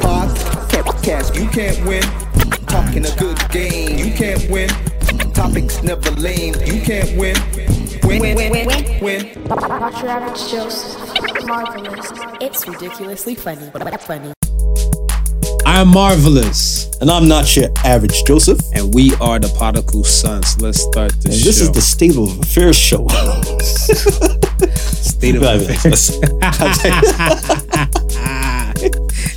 Podcast, you can't win. Talking a good game, you can't win. Topics never lame, you can't win. Win, win, win, win, win. Watch your average Joseph. Marvelous. It's ridiculously funny, but funny. I'm marvelous, And I'm not your average Joseph. and we are the Particle Sons. Let's start the And show. this is the State of Affairs show. state of affairs.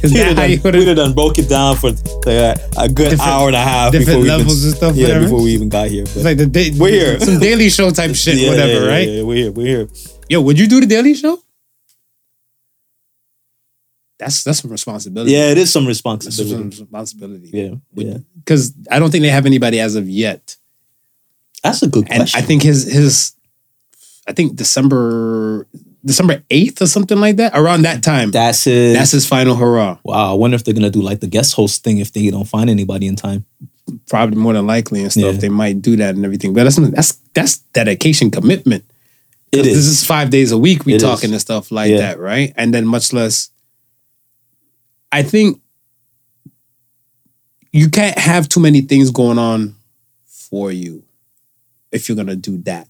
Is we that how you we it? done broke it down for uh, a good hour and a half different before we levels even, and stuff, Yeah, whatever? before we even got here. But It's like the da- We're here. some Daily Show type shit, yeah, whatever, yeah, right? Yeah, we're here. We're here. Yo, would you do the Daily Show? That's that's some responsibility. Yeah, it is some that's some responsibility. responsibility. Yeah, yeah. because I don't think they have anybody as of yet. That's a good And question. I think his his, I think December December eighth or something like that. Around that time, that's it. that's his final hurrah. wow. I wonder if they're gonna do like the guest host thing if they don't find anybody in time. Probably more than likely and stuff. Yeah. They might do that and everything. But that's that's that's dedication, commitment. It is. This is. five days a week we It is. talking and stuff like Yeah. that, right? And then much less. I think you can't have too many things going on for you if you're gonna do that.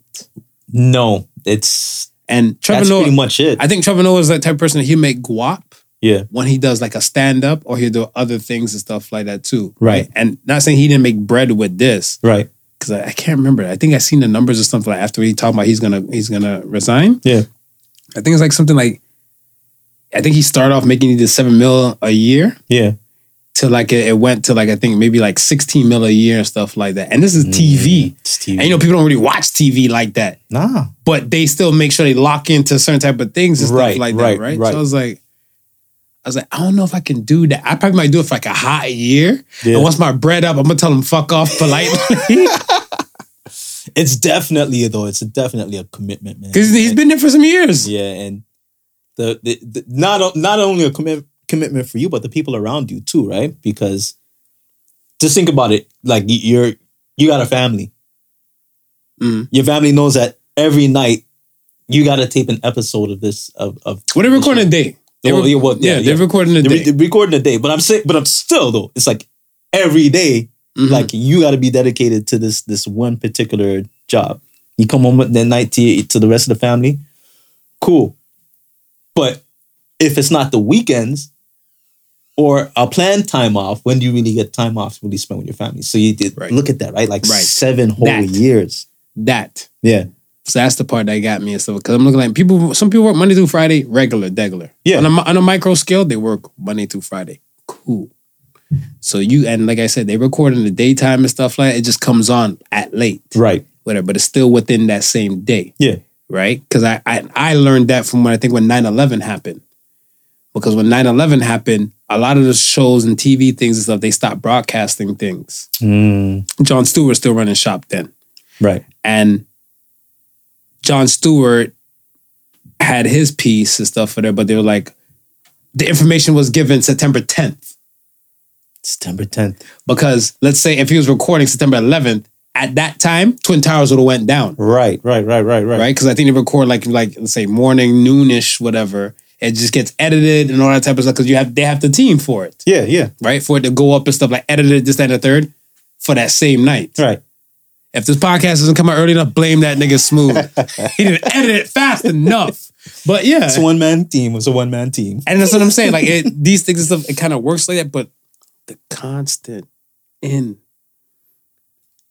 No, it's And Trevor that's Noah, pretty much it. I think Trevor Noah is that type of person that he'll make guap yeah, when he does like a stand up or he'll do other things and stuff like that too. Right. And not saying he didn't make bread with this, right. because I, I can't remember. I think I seen the numbers or something like after he talked about he's gonna he's gonna resign. Yeah, I think it's like something like I think he started off making either seven mil a year yeah. To like it, went to like I think maybe like 16 mil a year and stuff like that. And this is TV. Mm, it's TV. And you know, people don't really watch TV like that. nah. But they still make sure they lock into certain type of things and stuff like right, that, right? right. So I was like, I was like, I don't know if I can do that. I probably might do it for like a hot year. Yeah. And once my bread up, I'm gonna tell them fuck off politely. It's definitely though. It's definitely a commitment, man. Because he's been there for some years. Yeah, and the, the, the not not only a commit, commitment for you, but the people around you too, right? Because just think about it, like you're you got a family. Mhm. Your family knows that every night you got to tape an episode of this of of. What are they recording a day? They were- yeah, well, yeah, yeah, they're yeah. recording a They're, day. re- they're recording a day, but I'm saying, but I'm still though. It's like every day, Mhm. like you got to be dedicated to this this one particular job. You come home at that night to to the rest of the family, cool. But if it's not the weekends or a planned time off, when do you really get time off to really spend with your family? So you did Right. look at that, right? Like Right. seven whole That. years. that. Yeah. So that's the part that got me and stuff. Because I'm looking like people, some people work Monday through Friday, regular, degular. Yeah. On a, on a micro scale, they work Monday through Friday. Cool. So you, and like I said, they record in the daytime and stuff like that. It just comes on at late, Right. whatever, but it's still within that same day. Yeah. right? Because I, I I learned that from when I think when 9-11 happened. Because when 9-11 happened, a lot of the shows and TV things and stuff, they stopped broadcasting things. Mm, Jon Stewart still running shop then. right. And Jon Stewart had his piece and stuff for there, but they were like, the information was given September 10th. September 10th. Because let's say if he was recording September 11th, at that time, Twin Towers would have went down. Right, right, right, right, right. right? Because I think they record like like let's say morning, noonish, whatever. It just gets edited and all that type of stuff because you have they have the team for it, Yeah, yeah. right? For it to go up and stuff like edited this, that, and the third for that same night. Right. If this podcast doesn't come out early enough, blame that nigga smooth. he didn't edit it fast enough. But yeah, It's a one man team. It's a one man team. and that's what I'm saying. Like it, these things and stuff, it kind of works like that. But the constant in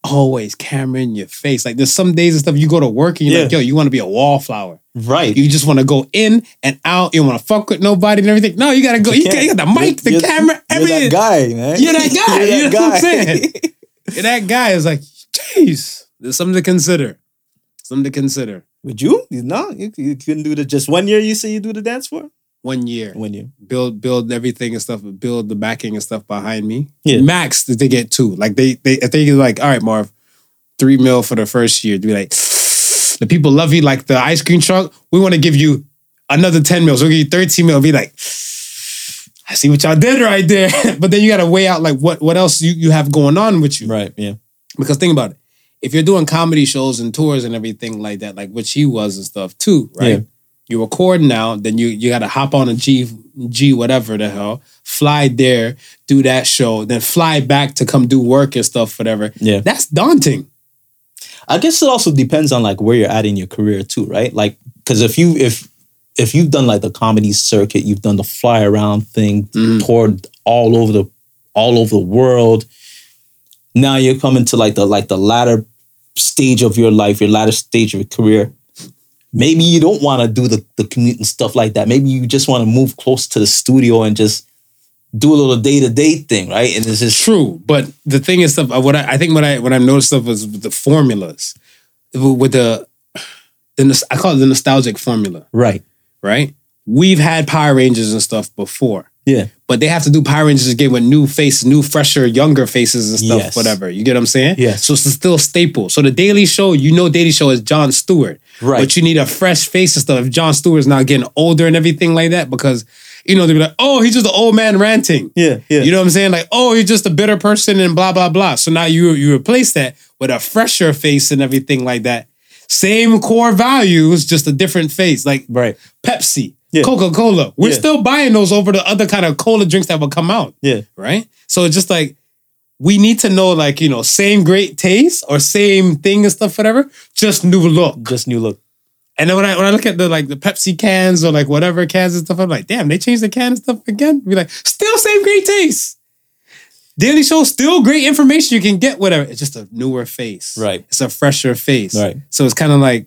always camera in your face. Like there's some days and stuff you go to work and you're like, yo, you want to be a wallflower. Right. You just want to go in and out. You want to fuck with nobody and everything. No, you gotta go. You, got, you got the mic, the You're- camera, everything. you're that guy, man. You're that guy. You're You that know what I'm guy. saying? You're that guy is like, jeez, there's something to consider. Something to consider. Would you? You No, you, you couldn't do the just one year. You say you do the dance for One year, one year. build build everything and stuff, build the backing and stuff behind me. Yeah. Max that they get two. Like they they if they get like, all right, Marv, three mil for the first year. Be like, the people love you like the ice cream truck. We want to give you another 10 mils. We'll give you 13 mil. Be like, I see what y'all did right there. but then you gotta weigh out like what what else you, you have going on with you. Right. Yeah. Because think about it. If you're doing comedy shows and tours and everything like that, like which he was and stuff too, right? Yeah. You record now, then you you got to hop on a G G whatever the hell, fly there, do that show, then fly back to come do work and stuff, whatever. Yeah. That's daunting. I guess it also depends on like where you're at in your career too, right? Like, because if you if if you've done like the comedy circuit, you've done the fly around thing, mm-hmm. toured all over the all over the world. Now you're coming to like the like the latter stage of your life, your latter stage of your career. Maybe you don't want to do the the commute and stuff like that. Maybe you just want to move close to the studio and just do a little day to day thing, right? And it's just True, but the thing is, stuff. What I, I think what I what I've noticed of was the formulas, with the, the I call it the nostalgic formula, right. right? We've had Power Rangers and stuff before, Yeah. but they have to do Power Rangers again with new faces, new, fresher, younger faces and stuff, Yes. whatever. You get what I'm saying? Yes. So it's still staple. So the Daily Show, you know, Daily Show is Jon Stewart, Right. But you need a fresh face and stuff. If Jon Stewart's not getting older and everything like that, because you know they'll be like, oh, he's just an old man ranting. Yeah. Yeah. You know what I'm saying? Like, oh, you're just a bitter person and blah blah blah. So now you you replace that with a fresher face and everything like that. Same core values, just a different face. Like right. Pepsi, Yeah. Coca Cola. We're Yeah. still buying those over the other kind of cola drinks that will come out, Yeah. right? So it's just like we need to know, like you know, same great taste or same thing and stuff, whatever. Just new look. Just new look. And then when I when I look at the like the Pepsi cans or like whatever cans and stuff, I'm like, damn, they changed the can and stuff again. Be like, still same great taste. Daily Show, still great information you can get, whatever. It's just a newer face. Right. It's a fresher face. Right. So it's kind of like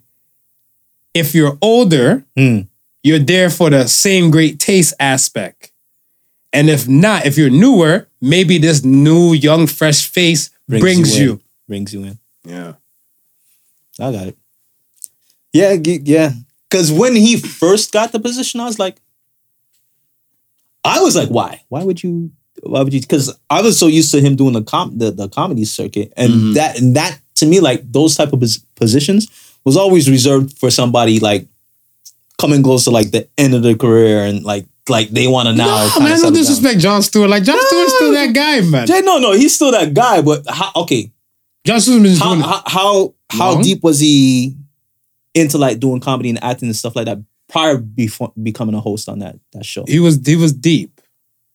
if you're older, Mm. You're there for the same great taste aspect. And if not, if you're newer, maybe this new, young, fresh face brings, in. you. Brings you in. Yeah. I got it. Yeah, yeah. Because when he first got the position, I was like, I was like, why? Why would you? Why would you? Because I was so used to him doing the com the, the comedy circuit, and Mhm. that and that to me, like those type of pos- positions, was always reserved for somebody like coming close to like the end of their career and like like they want to now. No, man, no down. disrespect Jon Stewart. Like Jon Stewart's still that guy, man. Jay, no, no, he's still that guy. But how, okay, Jon Stewart's been how how how, how deep was he into like doing comedy and acting and stuff like that prior before becoming a host on that that show? He was he was deep.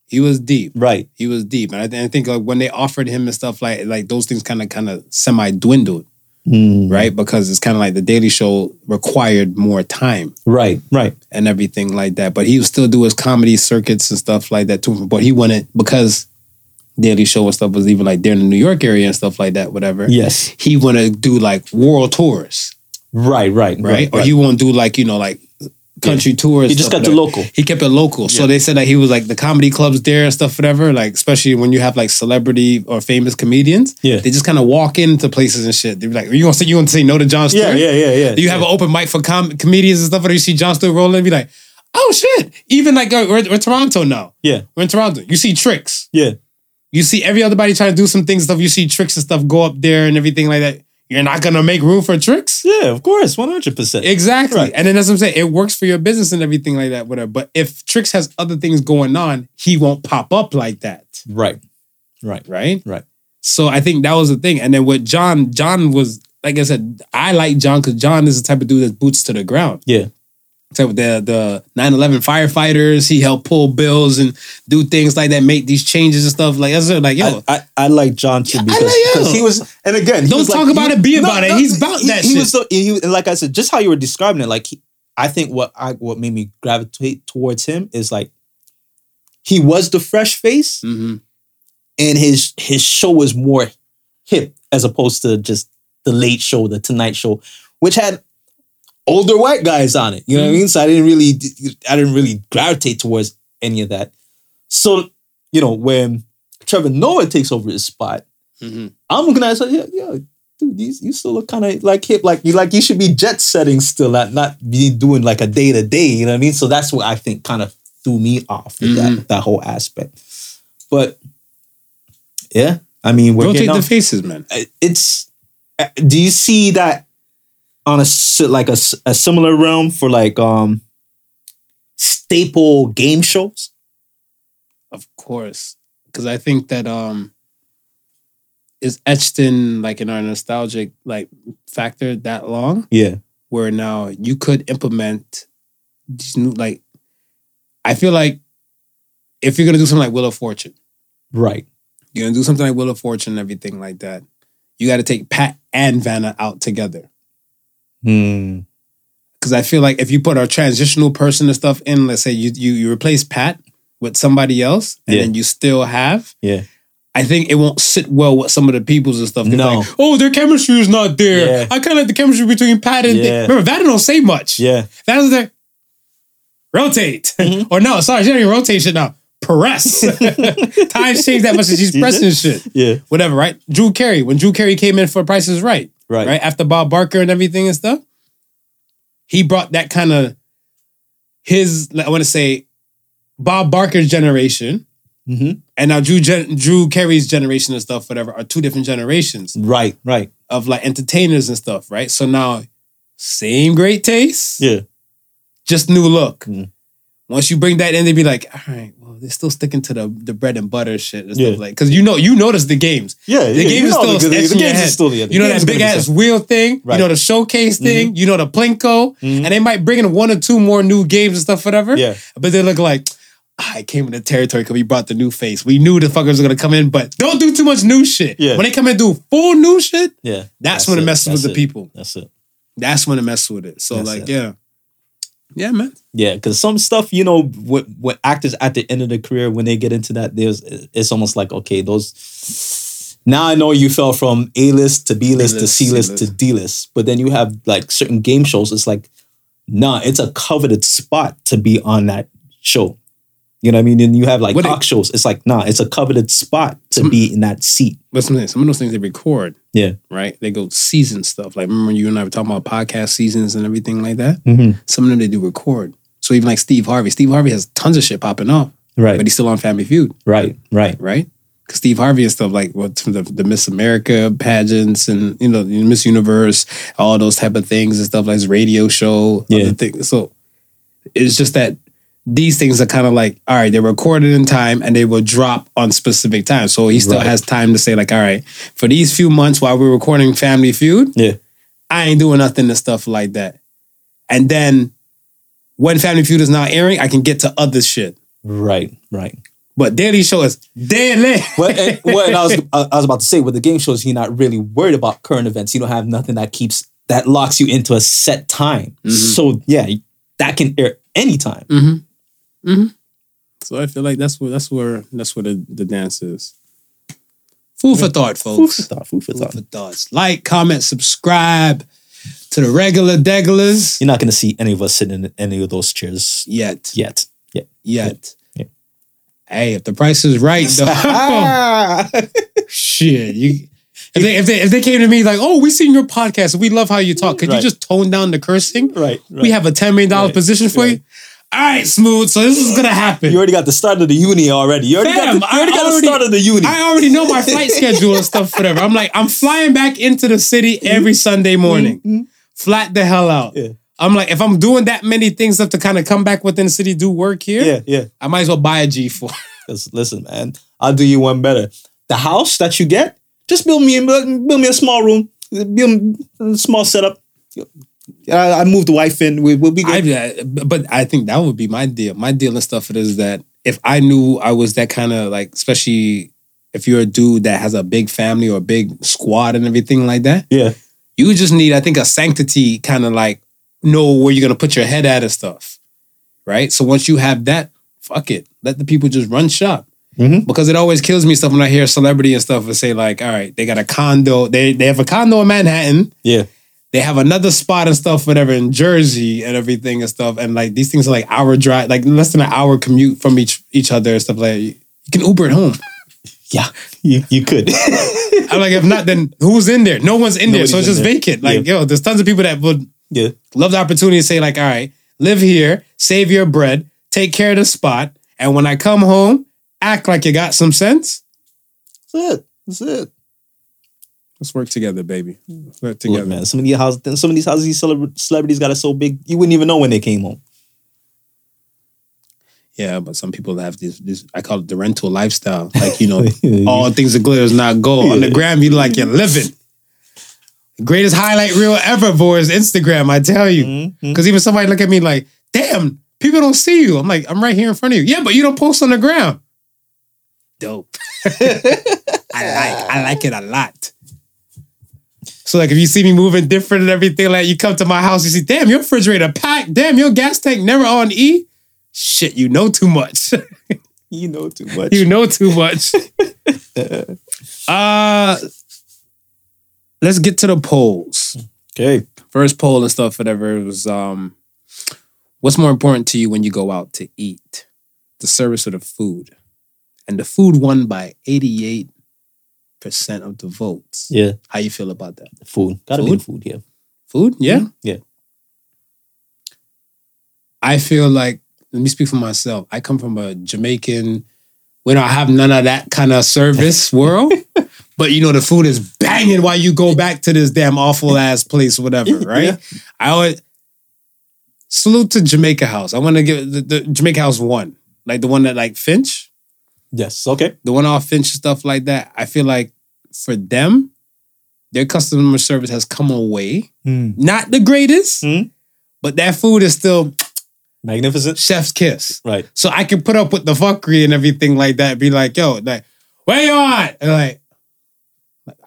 He was deep. Right. He was deep, and I, th- I think like when they offered him and stuff like like those things kind of kind of semi dwindled, Mm. right? Because it's kind of like the Daily Show required more time Right. Right. and everything like that. But he would still do his comedy circuits and stuff like that too. But he wanted because Daily Show and stuff was even like there in the New York area and stuff like that, whatever. Yes. He want to do like world tours, Right. Right. right? Or he won't do like you know like country tours. He just got the local. He kept it local. So they said that he was like the comedy clubs there and stuff, whatever. Like, especially when you have like celebrity or famous comedians. Yeah. They just kind of walk into places and shit. They're like, you gonna say you gonna say no to Jon Stewart? Yeah. Yeah. Yeah. Yeah. You have an open mic for com- comedians and stuff, or you see Jon Stewart rolling and be like, oh shit. Even like uh, we're, we're Toronto now. Yeah. We're in Toronto. You see tricks. Yeah. You see every other body trying to do some things and stuff. You see tricks and stuff go up there and everything like that. You're not gonna make room for tricks. Yeah. Of course. One hundred percent. Exactly. Right. And then that's what I'm saying. It works for your business and everything like that, whatever. But if Trix has other things going on, he won't pop up like that. Right. Right. Right? Right. So I think that was the thing. And then with John, John was, like I said, I like John because John is the type of dude that boots to the ground. Yeah. So with the the 9-11 firefighters, he helped pull bills and do things like that, make these changes and stuff. Like that's like, yo, I, I, I like John too because like he was and again he Don't was talk like- about he- it, be about it. He's about he, that he shit. was so he, and like I said just how you were describing it like he, I think what I what made me gravitate towards him is like he was the fresh face Mhm. and his his show was more hip as opposed to just the late show the Tonight Show which had older white guys on it you know what I mean so I didn't really I didn't really gravitate towards any of that so you know when Trevor Noah takes over his spot Mhm. I'm looking at it, so yeah, yeah, dude, you, you still look kind of like hip, like you like you should be jet setting still, not not be doing like a day to day. You know what I mean? So that's what I think kind of threw me off with that that whole aspect. But yeah, I mean, rotate getting the faces, man. it's. uh, Do you see that on a like a similar realm for like um staple game shows? Of course. Because I think that um is etched in like in our nostalgic like factor that long Yeah, where now you could implement just new- like I feel like if you're gonna do something like Wheel of Fortune, Right. you're gonna do something like Wheel of Fortune and everything like that. You got to take Pat and Vanna out together Hmm. because I feel like if you put a transitional person and stuff in, let's say you you you replace Pat with somebody else, and Yeah. then you still have, Yeah. I think it won't sit well with some of the peoples and stuff. No. like, oh, their chemistry is not there. Yeah. I kind of like the chemistry between Pat and Yeah. remember Vanna don't say much. Yeah. Vanna's there. Rotate Mhm. or no, sorry, she don't even rotate shit now. Press. Times change that much she's pressing shit. Yeah. Whatever, right? Drew Carey when Drew Carey came in for Price is Right. Right. right? After Bob Barker and everything and stuff, he brought that kind of his. I want to say Bob Barker's generation, hmm and now Drew Gen- Drew Carey's generation and stuff, whatever, are two different generations Right. Right. of like entertainers and stuff, right? So now, same great taste, Yeah. just new look. Mm. Once you bring that in, they'd be like, all right, well, they're still sticking to the the bread and butter shit and stuff Yeah. like, because you know, you notice the games. Yeah. The game is still the, the, the games is still yeah, the You know game's that big ass wheel thing. Right. You know the showcase thing. You know the Plinko, Mhm. and they might bring in one or two more new games and stuff, whatever. Yeah. But they look like. "Ah, I came in the territory because we brought the new face. We knew the fuckers were gonna come in, but don't do too much new shit. Yeah. When they come in and do full new shit, Yeah. that's, when it it. messes with That's the people. That's it. That's when it messes with it. So That's like, it. yeah, yeah, man. Yeah, because some stuff, you know, with, with actors at the end of their career, when they get into that, there's it's almost like okay, those. Now I know you fell from A list to B list to C list to D list, but then you have like certain game shows. It's like, nah, it's a coveted spot to be on that show. You know what I mean? And you have like What it- talk shows. It's like, nah, it's a coveted spot to be in that seat. But some, some of those things they record, Yeah. right? They go season stuff. Like remember you and I were talking about podcast seasons and everything like that. Mm-hmm. Some of them they do record. So even like Steve Harvey, Steve Harvey has tons of shit popping off, Right. but he's still on Family Feud. right. Right. right? Because Steve Harvey and stuff like what the, the Miss America pageants and you know Miss Universe, all those type of things and stuff like his radio show. Yeah. other things. So it's just that these things are kind of like all right, they're recorded in time and they will drop on specific times. So he still Right. has time to say like, all right, for these few months while we're recording Family Feud, Yeah. I ain't doing nothing and stuff like that. And then when Family Feud is not airing, I can get to other shit. Right. Right. But Daily Show is daily. well, and, well, and I was I was about to say with the game shows, you're not really worried about current events. You don't have nothing that keeps that locks you into a set time. So yeah, that can air anytime. Mm-hmm. Mm-hmm. So I feel like that's where that's where that's where the, the dance is. Food for thought, Food folks. for thought. Food for Food thought. for thoughts. Like, comment, subscribe to the regular deglers You're not going to see any of us sitting in any of those chairs yet. yet. Yet. Yet. Yeah. Hey, if the price is right, though, shit, you. If they, if they if they came to me like, oh, we've seen your podcast, we love how you talk. Could Right. you just tone down the cursing? right, We have a ten million dollar Right. position for you. All right, smooth. So this is gonna happen. You already got the start of the uni already. You already got the, you already I got the start of the uni. I already know my flight schedule and stuff, whatever. I'm like, I'm flying back into the city every Sunday morning. Flat the hell out. Mm-hmm. Yeah. I'm like, if I'm doing that many things stuff to kind of come back within the city, do work here, yeah, yeah. I might as well buy a G4. Because listen, man, I'll do you one better. The house that you get, just build me build me a small room, build a small setup. I, I moved the wife in. We, we'll be good. I, but I think that would be my deal. My deal and stuff is that if I knew I was that kind of like, especially if you're a dude that has a big family or a big squad and everything like that, yeah, you just need, I think, a sanctity kind of like know where you're gonna put your head at and stuff, right? So once you have that, fuck it, let the people just run shop. Mhm. Because it always kills me stuff when I hear a celebrity and stuff and say like, all right, they got a condo, they they have a condo in Manhattan, yeah, they have another spot and stuff, whatever in Jersey and everything and stuff, and like these things are like hour drive, like less than an hour commute from each each other and stuff like. that. You can Uber at home. yeah. You you could. I'm like, if not, then who's in there? No one's in there, so it's just there. vacant. Like, Yeah. yo, there's tons of people that would yeah, love the opportunity to say like, all right, live here, save your bread, take care of the spot, and when I come home, act like you got some sense. that's it. That's it. Let's work together, baby. Let's work Look, together. man, some of these houses, some of these houses, these celebra- celebrities got it so big, you wouldn't even know when they came home. Yeah, but some people have this this I call it the rental lifestyle. Like, you know, all things that glitter is not gold. On the Yeah. gram, you like you're living. Greatest highlight reel ever, boys. Instagram, I tell you. Mhm. Because even somebody look at me like, damn, people don't see you. I'm like, I'm right here in front of you. Yeah, but you don't post on the ground. Dope. I like, I like it a lot. So like if you see me moving different and everything, like you come to my house, you see, damn, your refrigerator packed. Damn, your gas tank never on E. Shit, you know too much. You know too much. you know too much. uh let's get to the polls. okay. First poll and stuff, whatever. It was um what's more important to you when you go out to eat? The service or the food? And the food won by 88% of the votes. Yeah. How you feel about that? Food. Gotta Food? be food here. Food? Yeah. Mm-hmm. Yeah. I feel like, let me speak for myself. I come from a Jamaican, we don't have none of that kind of service world. But you know, the food is banging while you go back to this damn awful ass place, whatever, right? Yeah. I always salute to Jamaica House. I want to give the, the Jamaica House one, like the one that like Finch, Yes. Okay. the one off Finch and stuff like that. I feel like for them, their customer service has come away. Not the greatest, Mm. but that food is still Magnificent. chef's kiss. Right. So I can put up with the fuckery and everything like that. Be like, yo, like, where you at? And like,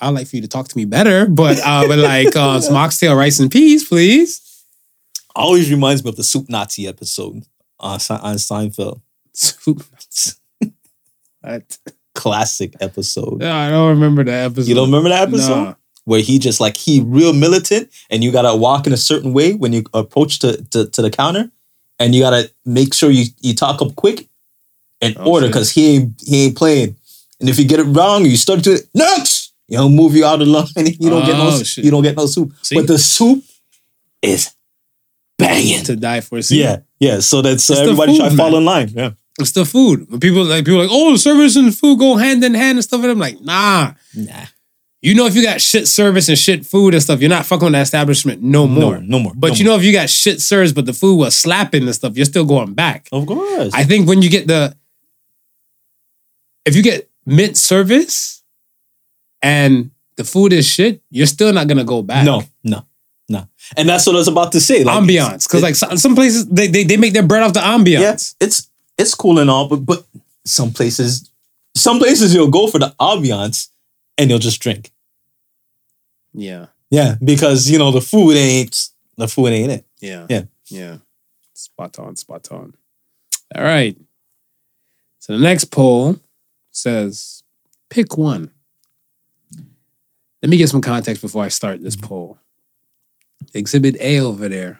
I'd like for you to talk to me better, but uh, but like uh, some oxtail rice and peas, please. Always reminds me of the Soup Nazi episode on, Se- on Seinfeld. Soup. What? Classic episode. No, I don't remember that episode. You don't remember that episode? Where he just like he real militant and you gotta walk in a certain way when you approach to, to, to the counter and you gotta make sure you, you talk up quick and Oh, order because he ain't he ain't playing. And if you get it wrong, you start to next, you know, move you out of line. You don't get no Oh, shit. you don't get no soup. See? But the soup is banging. To die for. See, Yeah, yeah. So that's so everybody try to fall in line. Yeah. It's the food. People like people are like, oh, service and food go hand in hand and stuff. And I'm like, nah. Nah. You know, if you got shit service and shit food and stuff, you're not fucking with that establishment no more. no more. But no you know, if you got shit service, but the food was slapping and stuff, you're still going back. of course. I think when you get the, if you get mint service and the food is shit, you're still not gonna go back. no, no, no. And that's what I was about to say. Like, ambiance, because like some, some places they, they they make their bread off the ambiance. yeah, it's it's cool and all, but but some places, some places you'll go for the ambiance and you'll just drink. Yeah, Yeah, because you know the food ain't the food ain't it. yeah, Yeah. yeah. Spot on, spot on. All right. So the next poll says, pick one. Let me get some context before I start this mm-hmm. poll. Exhibit A over there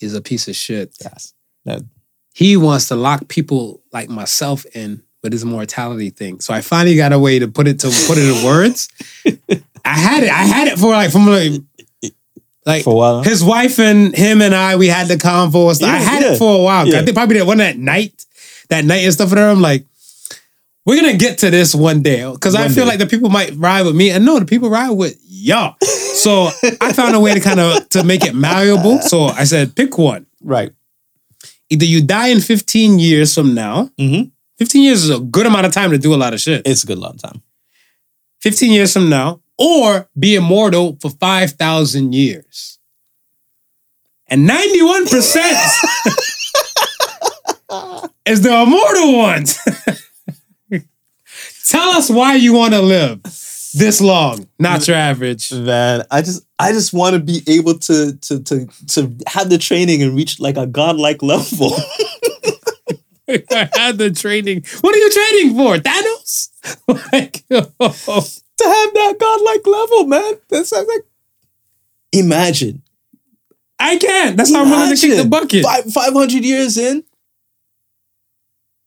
is a piece of shit. Yes. That, he wants to lock people like myself in with his mortality thing. So I finally got a way to put it to put it in words. I had it. I had it for like from like like for a while. his wife and him and I. We had the convo. stuff. I had yeah. it for a while. Yeah. I think probably that one that night, that night and stuff. And I'm like, we're gonna get to this one day because I feel day. like the people might ride with me, and no, the people ride with y'all. So I found a way to kind of to make it malleable. So I said, pick one right. Either you die in 15 years from now. Mhm. 15 years is a good amount of time to do a lot of shit. It's a good long time. 15 years from now, or be immortal for 5,000 years. And 91% is the immortal ones. Tell us why you want to live this long, not your average. Man, I just I just want to be able to to to to have the training and reach like a godlike level. I had the training. What are you training for? Thanos? like, oh. to have that godlike level, man. That's like imagine. I can't. That's how I'm willing to kick the Imagine. bucket. Five hundred years in,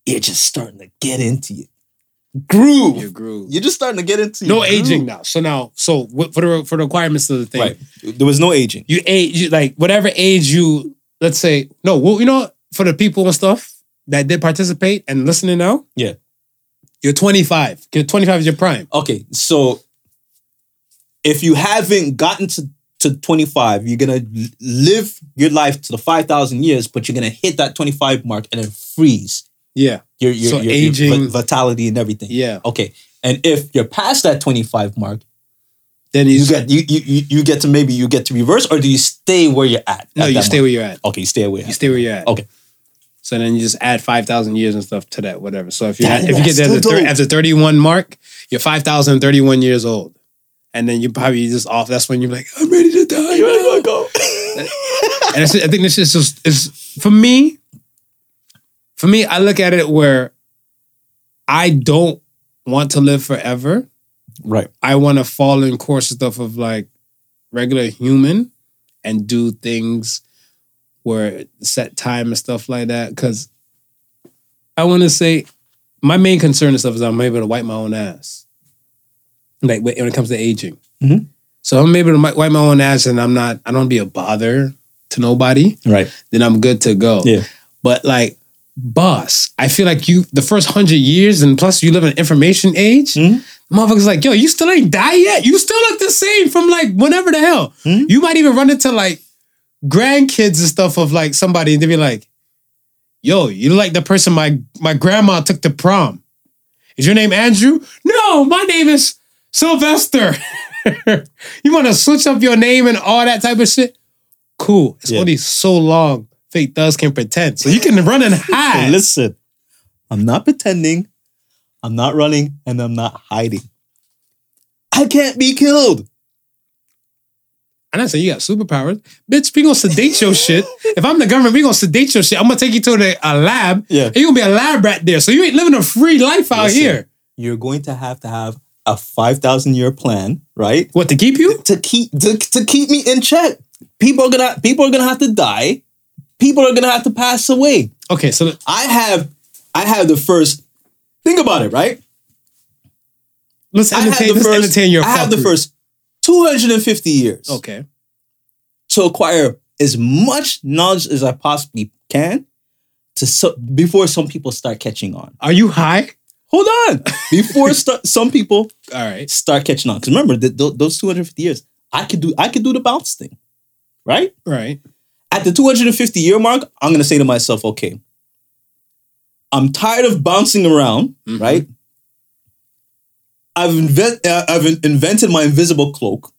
you're just starting to get into it. Groove. Your groove. You're just starting to get into No your aging groove. now. So now, so what- for the for the requirements of the thing, Right. There was no aging. you age you, like whatever age you. Let's say no. Well, you know, for the people and stuff that did participate and listening now, Yeah. you're 25. You're 25 is your prime. Okay, so if you haven't gotten to, to 25, you're gonna live your life to the 5,000 years, but you're gonna hit that 25 mark and then freeze. Yeah, Your, your, So your, your aging- vi- vitality and everything. yeah. Okay. And if you're past that 25 mark, then you, get you, you you- get to maybe you get to reverse, or do you stay where you're at? no, at you stay moment? where you're at. Okay, you stay where. You stay where you're at. Okay. So then you just add five thousand years and stuff to that, whatever. So if you if you get there at the, thir- at the thirty one mark, you're five thousand thirty one years old, and then you probably just off. That's when you're like, I'm ready to die. Ready now." to go? and I think this is just is for me. For me, I look at it where I don't want to live forever. right. I want to fall in course stuff of like regular human and do things where set time and stuff like that. Cause I want to say my main concern and stuff is I'm able to wipe my own ass. Like when it comes to aging. Mhm. So I'm able to wipe my own ass and I'm not, I don't be a bother to nobody, Right. then I'm good to go. Yeah. But like, boss, I feel like you, the first hundred years and plus you live in information age, Mhm. motherfuckers like, yo, you still ain't die yet. You still look the same from like whenever the hell. Mhm. You might even run into like grandkids and stuff of like somebody and they be like, yo, you look like the person my my grandma took to prom. Is your name Andrew? No, my name is Sylvester. you want to switch up your name and all that type of shit? Cool. It's Yeah. only so long fake thugs can pretend. So you can run and hide. listen, I'm not pretending, I'm not running, and I'm not hiding. I can't be killed. And I say you got superpowers. Bitch, we gonna sedate your shit. If I'm the government, we gonna sedate your shit. I'm gonna take you to the, a lab. Yeah. And you gonna be a lab rat there. So you ain't living a free life out Listen. here. You're going to have to have a five thousand year plan, right? What to keep you? To keep to, to keep me in check. People are gonna people are gonna have to die. People are gonna have to pass away. Okay, so I have I have the first. Think about it, right? let's I have entertain, the let's first. entertain your I have the fuckery. first 250 years. Okay. to acquire as much knowledge as I possibly can to so, before some people start catching on. Are you high? Hold on, before start, some people All right. start catching on. Because remember, th- th- those 250 years, I could do I could do the bounce thing, right? Right. At the 250 year mark, I'm gonna say to myself, okay, I'm tired of bouncing around, Mhm. right? I've invent uh, I've invented my invisible cloak.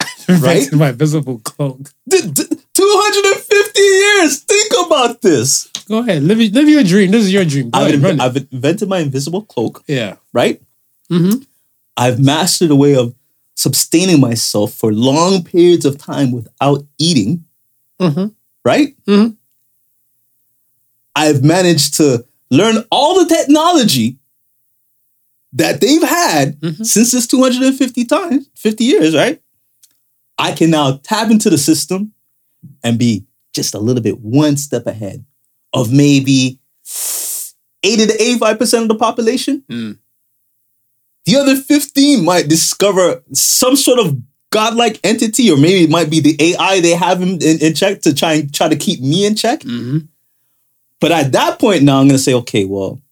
Right? My visible cloak. D- d- 250 years. Think about this. Go ahead. Live, your- live your dream. This is your dream. Go I've, ahead, inv- I've invented my invisible cloak, yeah. right? Mm-hmm. I've mastered a way of sustaining myself for long periods of time without eating, Mm-hmm. right? Mm-hmm. I've managed to learn all the technology that they've had Mhm. since this 250 times, 50 years, right? I can now tap into the system and be just a little bit one step ahead of maybe 80 to 85% of the population. Mm. The other 15 might discover some sort of godlike entity, or maybe it might be the AI they have in, in, in check to try and try to keep me in check. Mm-hmm. But at that point now, I'm gonna say, okay, well,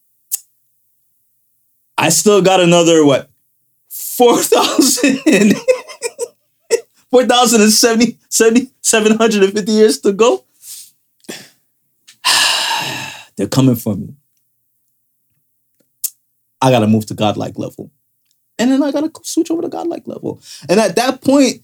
I still got another what, four thousand, four thousand and seventy, seventy, seven hundred and fifty years to go. They're coming for me. I gotta move to godlike level, and then I gotta switch over to godlike level. And at that point,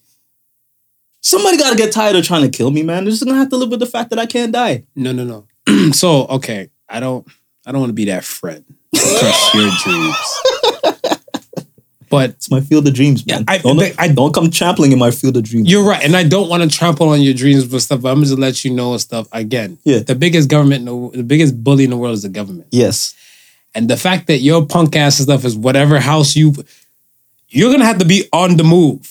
somebody gotta get tired of trying to kill me, man. They're just gonna have to live with the fact that I can't die. No, no, no. so okay, I don't, I don't want to be that friend. Crush your dreams. But It's my field of dreams, man. Yeah, I- don't, they- I- don't come trampling in my field of dreams. you're right, and I don't want to trample on your dreams but stuff. But I'm gonna just let you know and stuff again. Yeah. the biggest government, in the, the biggest bully in the world is the government, yes. and the fact that your punk ass and stuff is whatever house you, you're gonna have to be on the move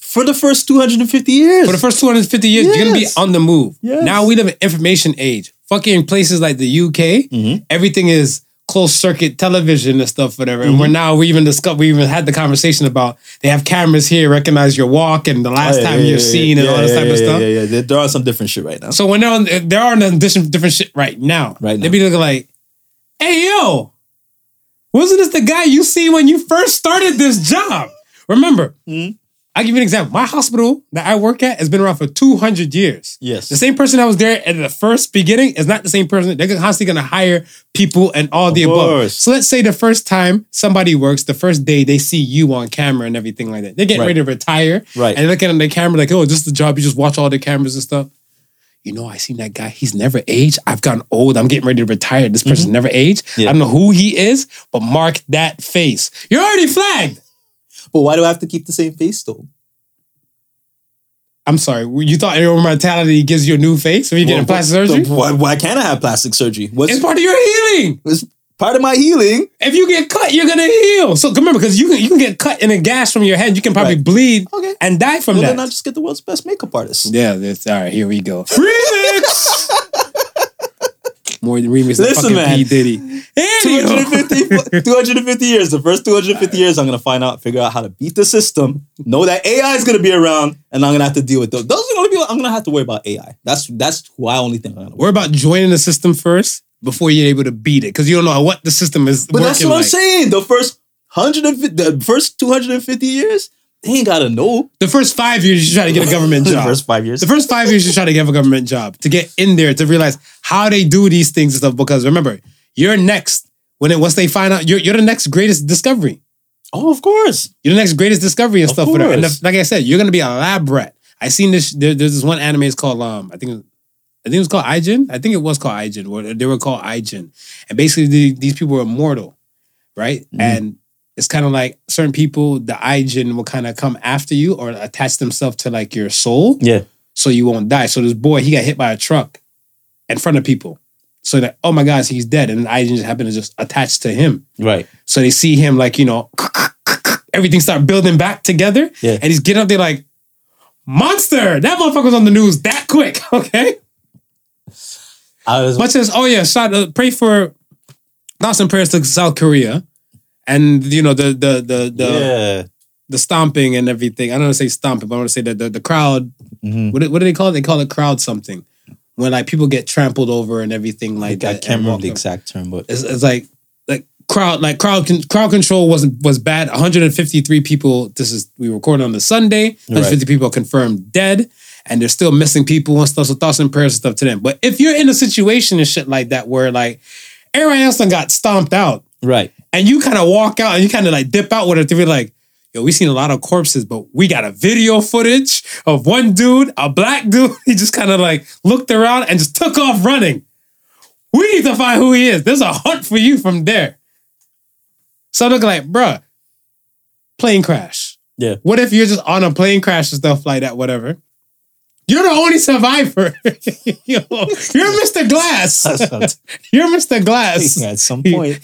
For the first 250 years. for the first 250 years. You're gonna be on the move. Yes. Now we live in information age. Fucking places like the UK, Mhm. everything is closed circuit television and stuff, whatever. And Mm-hmm. we're now we even discussed we even had the conversation about they have cameras here, recognize your walk and the last Oh, yeah, time yeah, you're yeah, seen and all this type of stuff. Yeah, yeah, yeah. There are some different shit right now. So when they're on, there are different different shit right now. Right now, they be looking like, "Hey yo, wasn't this the guy you see when you first started this job?" Remember, Mhm. I'll give you an example. My hospital that I work at has been around for 200 years. Yes. The same person that was there at the first beginning is not the same person. They're constantly going to hire people and all the above. So let's say the first time somebody works, the first day they see you on camera and everything like that. They're getting Right. ready to retire. Right. And they're looking at the camera like, oh, this is the job. You just watch all the cameras and stuff. You know, I seen that guy. He's never aged. I've gotten old. I'm getting ready to retire. This person never aged. Mm-hmm. Yeah. I don't know who he is, but mark that face. You're already flagged. But why do I have to keep the same face though? I'm sorry. You thought your mortality gives you a new face when you're getting plastic surgery? so why, why can't I have plastic surgery? What's It's part of your healing. it's part of my healing? If you get cut, you're gonna heal. So remember, because you can you can get cut in a gash from your head, you can probably Right. bleed Okay. and die from Well, that. then I just get the world's best makeup artist. yeah, that's all right. Here we go. Remix. More than remix Listen, fucking man. P Diddy. Anywho. 250, 250 years. The first 250 years, I'm gonna find out, figure out how to beat the system. Know that AI is gonna be around, and I'm gonna have to deal with those. Those are gonna be. I'm gonna have to worry about AI. That's that's who I only think I'm gonna. Worry. About joining the system first before you're able to beat it because you don't know what the system is. But that's what I'm saying. The first 150, the first 250 years, they ain't gotta know. The first five years, you try to get a government the job. first five years. The first five years, you try to get a government job to get in there to realize how they do these things and stuff. Because remember, you're next when it once they find out you're you're the next greatest discovery. oh, of course. You're the next greatest discovery and Of stuff for them. And course. the- like I said, you're gonna be a lab rat. I seen this. There, there's this one anime. It's called um. I think I think it was called Ajin. I think it was called Ajin. Or they were called Ajin. And basically, the, these people were immortal, right? Mm-hmm. And it's kind of like certain people, the Ajin will kind of come after you or attach themselves to like your soul Yeah. so you won't die. So this boy, he got hit by a truck in front of people. So that, oh my gosh, he's dead. And the Ajin just happened to just attach to him. Right. So they see him like, you know, everything start building back together. Yeah. And he's getting up there like, monster! That motherfucker was on the news that quick, okay? I was, Much as, oh yeah, shout, uh, pray for thoughts and prayers to South Korea. And you know, the the the the yeah. the stomping and everything. I don't want to say stomping, but I want to say that the, the crowd, Mhm. what, do- what do they call it? They call it crowd something. When like people get trampled over and everything like I that. can't remember the exact term, but it's, it's like like crowd like crowd con- crowd control wasn't was bad 153 people this is we recorded on the sunday 150 people confirmed dead and they're still missing people and stuff. So thoughts and prayers and stuff to them. But if you're in a situation and shit like that where like everybody else got stomped out right. and you kind of walk out and you kind of like dip out with it to be like yo we seen a lot of corpses but we got a video footage of one dude a black dude. He just kind of like looked around and just took off running. We need to find who he is. There's a hunt for you from there. So I'm like bruh plane crash. Yeah. what if you're just on a plane crash and stuff like that whatever you're the only survivor. Yo, you're Mr. Glass. You're Mr. Glass. Yeah, At some point,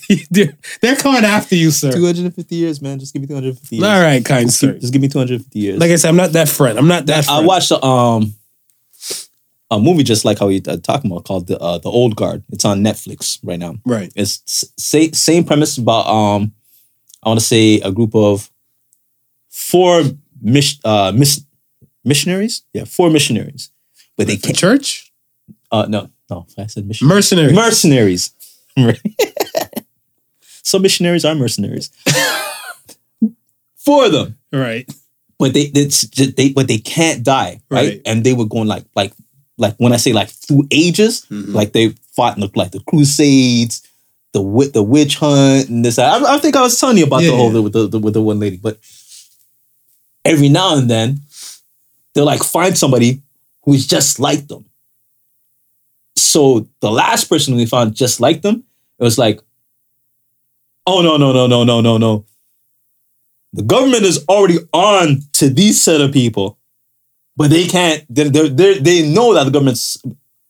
They're coming after you, sir. 250 years, man. Just give me 250 years. All right, kind sir. Just give me 250 years. Like I said, I'm not that friend. I'm not that. I friend. watched a, um a movie just like how we uh, talking about called the uh, the Old Guard. It's on Netflix right now. Right. It's same same premise about um I want to say a group of four mis- uh mis- missionaries. Yeah, four missionaries, but they The can't. church Uh, no, no, I said missionaries. mercenary. mercenaries. Some missionaries are mercenaries. Four of them right. but they it's just, they but they can't die right? Right. and they were going like like like when I say like through ages Mhm. like they fought in the, like the Crusades the wi- the witch hunt and this I, I think I was telling you about Yeah, the whole yeah. with the, the with the one lady but every now and then they'll like find somebody who's just like them so the last person we found just like them it was like oh no no no no no no no the government is already on to these set of people, but they can't. They they they they know that the government's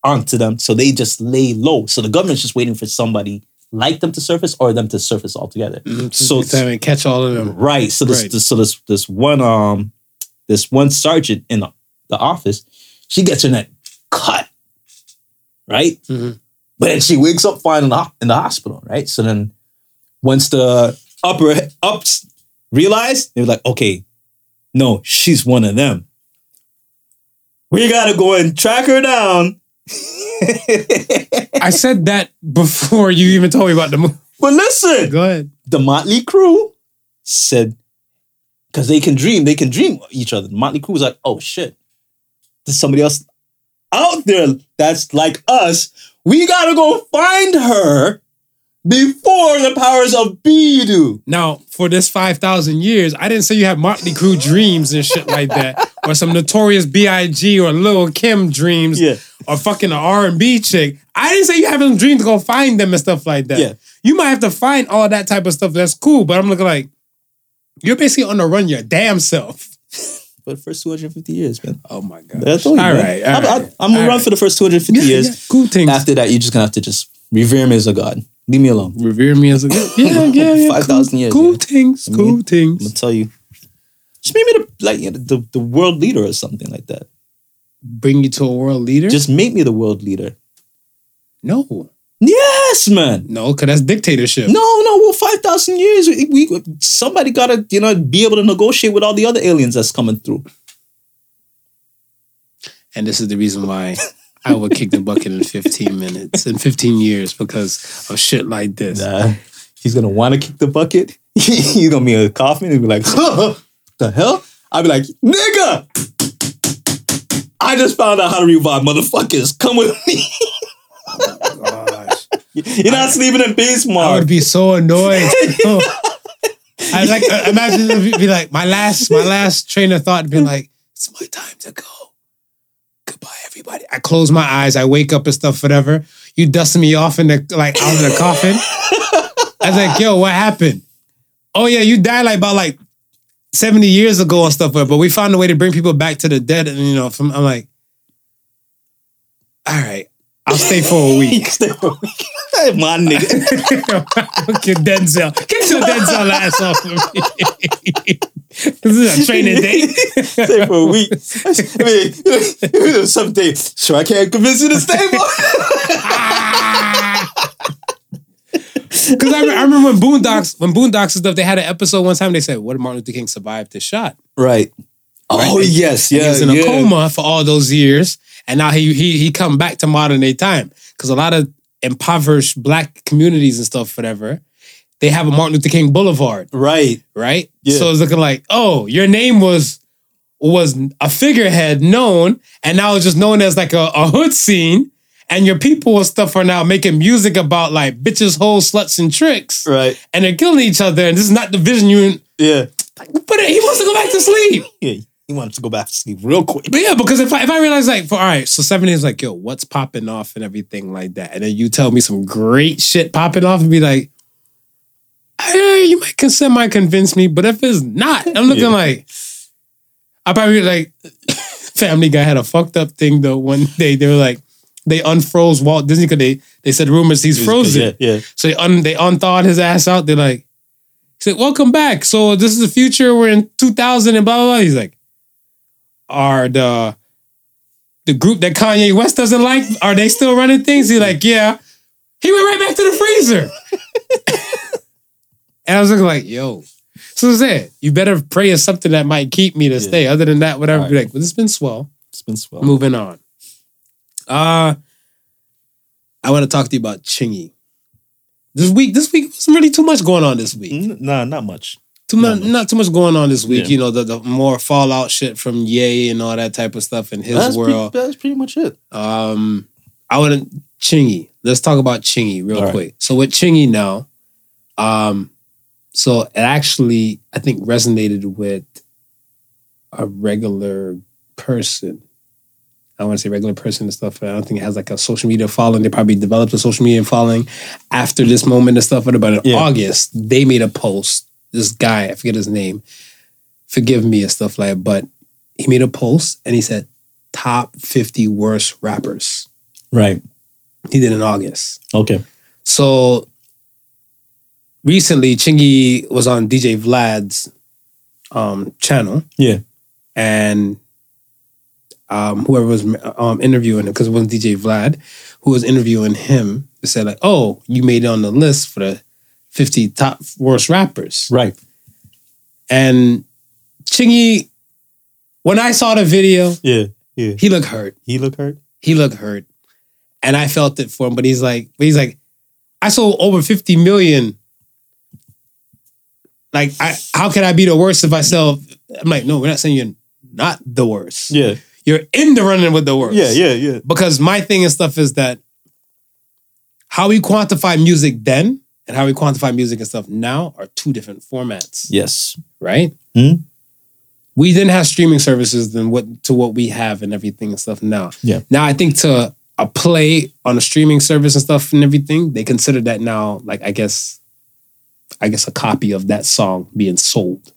on to them, so they just lay low. So the government's just waiting for somebody like them to surface or them to surface altogether. So So time catch all of them. right. So this, Right. this so this this one um this one sergeant in the, the office, she gets her neck cut, right? Mhm. But then she wakes up fine in the, in the hospital, right? So then once the upper ups realized, they were like, okay, no, she's one of them. We gotta go and track her down. I said that before you even told me about the movie. but listen, Go ahead. the Motley Crew said Because they can dream, they can dream each other. Motley Crue was like, oh shit. There's somebody else out there that's like us. We gotta go find her before the powers of B do. Now, for this 5,000 years, I didn't say you had Motley Crue dreams and shit like that, or some notorious B.I.G. or Lil Kim dreams, Yeah. or fucking an R&B chick. I didn't say you having dreams to go find them and stuff like that. Yeah. You might have to find all that type of stuff. That's cool, but I'm looking like, you're basically on the run your damn self. For the first 250 years, man. Oh my God. That's all, All man. all I'm, I'm- right, I'm gonna run right. for the first 250 Yeah, years. yeah, cool things. After that, you're just gonna have to just revere me as a god. Leave me alone. Revere me as a god. yeah, yeah, yeah. 5,000 cool, years, Cool yeah. things, I cool mean, I'm gonna tell you. Just make me the like you know, the, the world leader or something like that. Bring you to a world leader? Just make me the world leader. no, Yes, man. no, because that's dictatorship. No, no. Well, five thousand years. We, we somebody gotta you know be able to negotiate with all the other aliens that's coming through. And this is the reason why I would kick the bucket in 15 minutes, in 15 years, because of shit like this. Nah, he's gonna want to kick the bucket. he's gonna be a coffin and be like, huh, "The hell?" I'd be like, "Nigga." I just found out how to revive motherfuckers. Come with me. Oh, You're not sleeping in base, I would be so annoyed. I like uh, imagine it'd be like my last my last train of thought would be like, it's my time to go. Goodbye, everybody. I close my eyes, I wake up and stuff, whatever. You dust me off in the like out of the coffin. I was like, yo, what happened? Oh yeah, you died like about like 70 years ago and stuff, but we found a way to bring people back to the dead. And you know, from I'm like, all right, I'll stay for a week. Stay for a week. Hey, my nigga. Fucking Denzel. Get your Denzel ass off of me. this is a training day. stay for a week. I mean, someday, sure, I can't convince you to stay for. Because I, I remember when Boondocks, when Boondocks and stuff, they had an episode one time. They said, "What did Martin Luther King survive this shot? right. Oh Right. yes, he yeah. was in a yeah. coma for all those years, and now he he he come back to modern day time because a lot of impoverished black communities and stuff, whatever, they have a Martin Luther King Boulevard, Right. right? Yeah. So it's looking like, oh, your name was was a figurehead known, and now it's just known as like a, a hood scene, and your people and stuff are now making music about like bitches, hoes, sluts, and tricks, Right. and they're killing each other, and this is not the vision you. Yeah. But he wants to go back to sleep. He wanted to go back to sleep real quick. But yeah, because if I if I realize like, for all right, so seven is like, yo, what's popping off and everything like that, and then you tell me some great shit popping off and be like, hey, you might semi convince me, but if it's not, I'm looking Yeah. like, I probably like, Family Guy had a fucked up thing though. One day they were like, they unfroze Walt Disney because they they said rumors he's frozen. Yeah. Yeah. So they un they unthawed his ass out. They're like, he said, "Welcome back." So this is the future. We're in 2000 and blah blah blah. He's like, "Are the the group that Kanye West doesn't like? Are they still running things?" He's like, "Yeah." He went right back to the freezer. and I was looking like, "Yo." So I said, you better pray as something that might keep me to stay. Other than that, whatever. Be like, well, has been swell. It's been swell. Moving on. Uh I want to talk to you about Chingy. This week, this week wasn't really too much going on this week. N- Nah, not much. Too Not much, much. not too much going on this week. Yeah. You know, the, the more fallout shit from Ye and all that type of stuff in his That's, pre- world. that's pretty much it. Um, I want to Chingy. Let's talk about Chingy real All right. quick. So with Chingy now, um, so it actually I think resonated with a regular person. I want to say regular person and stuff. I don't think it has like a social media following. They probably developed a social media following after this moment and stuff. But about in Yeah. August, they made a post. This guy, I forget his name. Forgive me and stuff like that. But he made a post and he said top 50 worst rappers. Right. He did in August. Okay. So recently, Chingy was on DJ Vlad's um, channel. Yeah. And um, whoever was um, interviewing him, because it wasn't DJ Vlad, who was interviewing him, said like, "Oh, you made it on the list for the 50 top worst rappers." Right. And Chingy, when I saw the video, Yeah. Yeah. he looked hurt. He look hurt. he looked hurt. And I felt it for him, but he's like, but he's like, I sold over 50 million like, I how can I be the worst if I sell? I'm like, no, we're not saying you're not the worst. Yeah. You're in the running with the worst. Yeah, yeah, yeah. Because my thing and stuff is that how we quantify music then and how we quantify music and stuff now are two different formats, Yes. right? Hmm. We didn't have streaming services than what to what we have and everything and stuff now. Yeah. Now I think to a play on a streaming service and stuff and everything, they consider that now like I guess I guess a copy of that song being sold.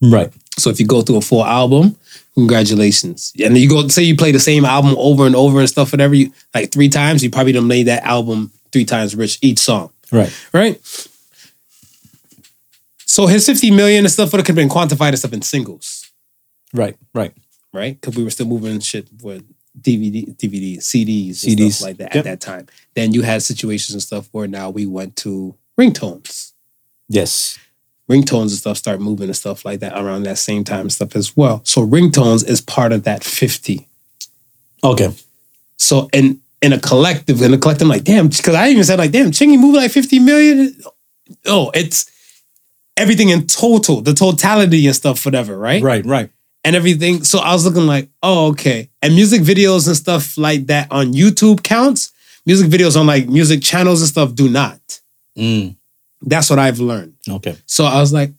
Right. So if you go through a full album, congratulations. And you go say you play the same album over and over and stuff, whatever you like three times, you probably done made that album three times rich each song, Right. right? So his 50 million and stuff would have been quantified and stuff in singles, Right. Right. right? Because we were still moving shit with DVD, DVD, CDs, and CDs. stuff like that Yep. at that time. Then you had situations and stuff where now we went to ringtones. Yes. ringtones and stuff start moving and stuff like that around that same time and stuff as well. So ringtones is part of that 50. Okay. So in in a collective, in a collective, I'm like, damn, because I even said like, damn, Chingy moving like 50 million. Oh, it's everything in total, the totality and stuff, whatever, right? Right. Right. And everything. So I was looking like, oh, okay. And music videos and stuff like that on YouTube counts. Music videos on like music channels and stuff do not. Mm. That's what I've learned. Okay. So I was like,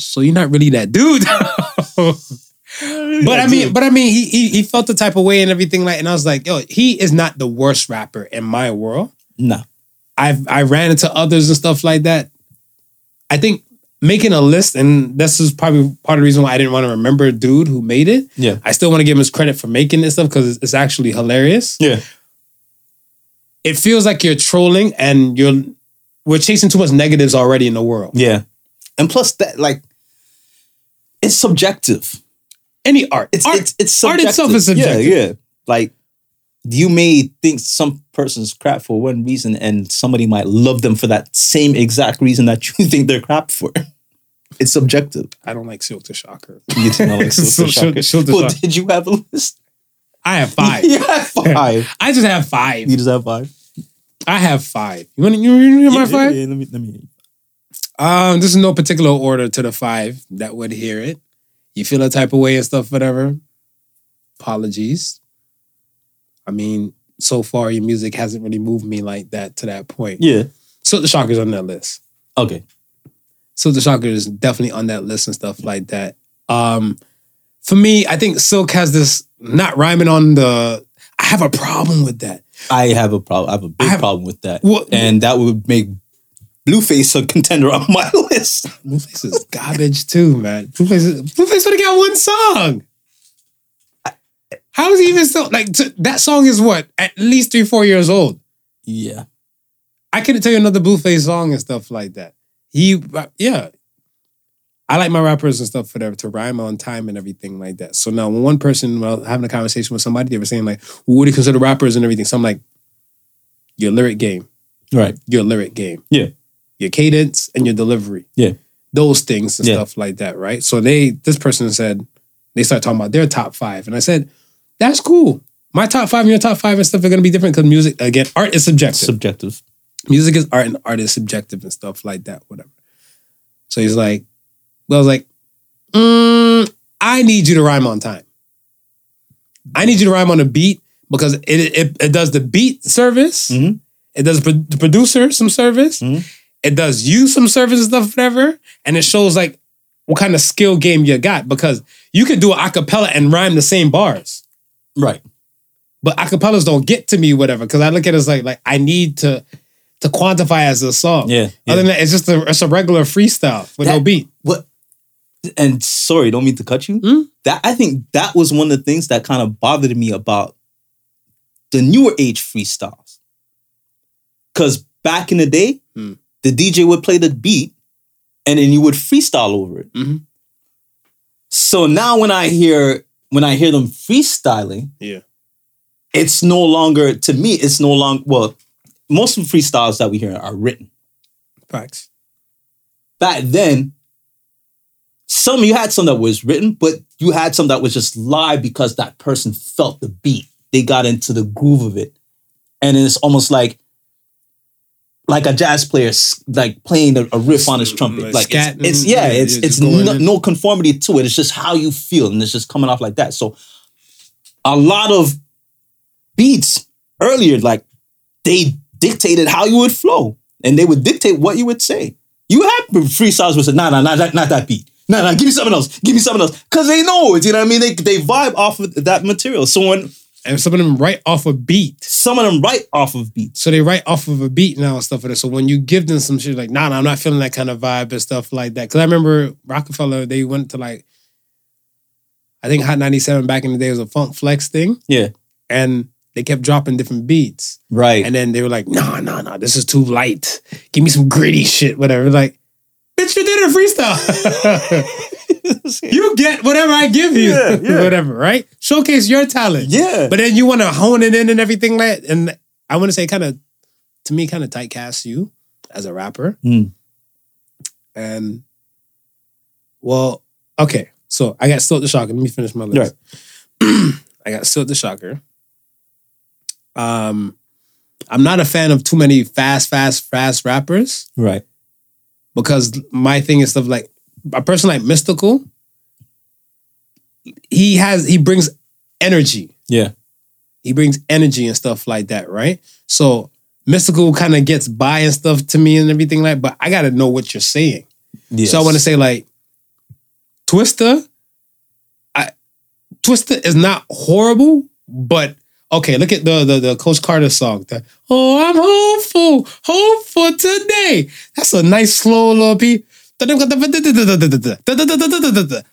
so you're not really that dude. but I mean, but I mean, he, he he felt the type of way and everything like, and I was like, yo, he is not the worst rapper in my world. No. I've I ran into others and stuff like that. I think making a list, and this is probably part of the reason why I didn't want to remember a dude who made it. Yeah. I still want to give him his credit for making this stuff because it's, it's actually hilarious. Yeah. It feels like you're trolling and you're we're chasing too much negatives already in the world. Yeah. And plus that like it's subjective. Any art, It's art, it's it's art subjective. itself is subjective. Yeah, yeah. Like you may think some person's crap for one reason and somebody might love them for that same exact reason that you think they're crap for. It's subjective. I don't like Silk the Shocker. You do not like So- Silk the Silk- Shocker. Silk the Well, Shocker. did you have a list? I have five. You have five. I just have five. You just have five. I have five. You want to you want to hear my Yeah, five? yeah, let me let me Um, this is no particular order to the five that would hear it. You feel a type of way and stuff, whatever. Apologies. I mean, so far your music hasn't really moved me like that to that point. Yeah. So the Shockers on that list. Okay. So the Shocker is definitely on that list and stuff like that. Um, for me, I think Silk has this not rhyming on the. I have a problem with that. I have a problem. I have a big have- problem with that. What- and that would make Blueface a contender on my list. Blueface is garbage too, man. Blueface, is- Blueface have got one song. How is he even still like t- that song is what at least three four years old. Yeah. I couldn't tell you another Blueface song and stuff like that. He, yeah. I like my rappers and stuff for them to rhyme on time and everything like that. So now, when one person, was having a conversation with somebody, they were saying like, "What do you consider rappers and everything?" So I'm like, "Your lyric game, Right. your lyric game, Yeah. Your cadence and your delivery, Yeah. those things and Yeah. stuff like that, right?" So they, this person said, they start talking about their top five, and I said, "That's cool. My top five and your top five and stuff are going to be different because music, again, art is subjective." Subjective. music is art and art is subjective and stuff like that, whatever. So he's like, well, I was like, mm, I need you to rhyme on time. I need you to rhyme on a beat because it it, it does the beat service. Mhm. It does the producer some service. Mhm. It does you some service and stuff, whatever. And it shows like what kind of skill game you got because you could do an acapella and rhyme the same bars Right. but acapellas don't get to me, whatever. Because I look at it as like, like I need to to quantify as a song. Yeah. yeah. Other than that, it's just a it's a regular freestyle with no That- beat. what and sorry, don't mean to cut you. Hmm? That I think that was one of the things that kind of bothered me about the newer age freestyles. Cause back in the day, Hmm. The DJ would play the beat and then you would freestyle over it. Mhm. So now when I hear when I hear them freestyling, Yeah. it's no longer to me, it's no longer well, most of the freestyles that we hear are written Facts. back then, some you had some that was written, but you had some that was just live because that person felt the beat. They got into the groove of it. And it's almost like like a jazz player like playing a, a riff on his trumpet. Like it's, it's yeah, it's it's no, no conformity to it. It's just how you feel, and it's just coming off like that. So a lot of beats earlier, like they dictated how you would flow, and they would dictate what you would say. You have freestyles where say, nah, nah, nah, not, not that beat. Nah, nah, give me something else. Give me something else. Cause they know it. You know what I mean? They they vibe off of that material. So when and some of them write off a beat. some of them write off of beats. So they write off of a beat now and stuff like that. So when you give them some shit like, nah, nah, I'm not feeling that kind of vibe and stuff like that. Cause I remember Roc-A-Fella, they went to like, I think Hot 97 back in the day was a funk flex thing. Yeah. And they kept dropping different beats. Right. And then they were like, nah, nah, nah, this is too light. Give me some gritty shit, whatever. Like, bitch, you did a freestyle. you get whatever I give you. Yeah, yeah. whatever, right? Showcase your talent. yeah. But then you want to hone it in and everything like and I want to say kind of to me kind of typecast you as a rapper. Mm. And well, okay. So I got Silk the Shocker. Let me finish my list. I got Silk the Shocker. Um I'm not a fan of too many fast, fast, fast rappers right. Because my thing is stuff like a person like Mystikal. He has he brings energy. Yeah. He brings energy and stuff like that, right? So Mystikal kind of gets by and stuff to me and everything like, but I gotta know what you're saying. Yes. So I want to say like Twista. I Twista is not horrible, but okay. Look at the the, the Coach Carter song. The, oh, I'm hopeful, hopeful today. That's a nice slow little beat.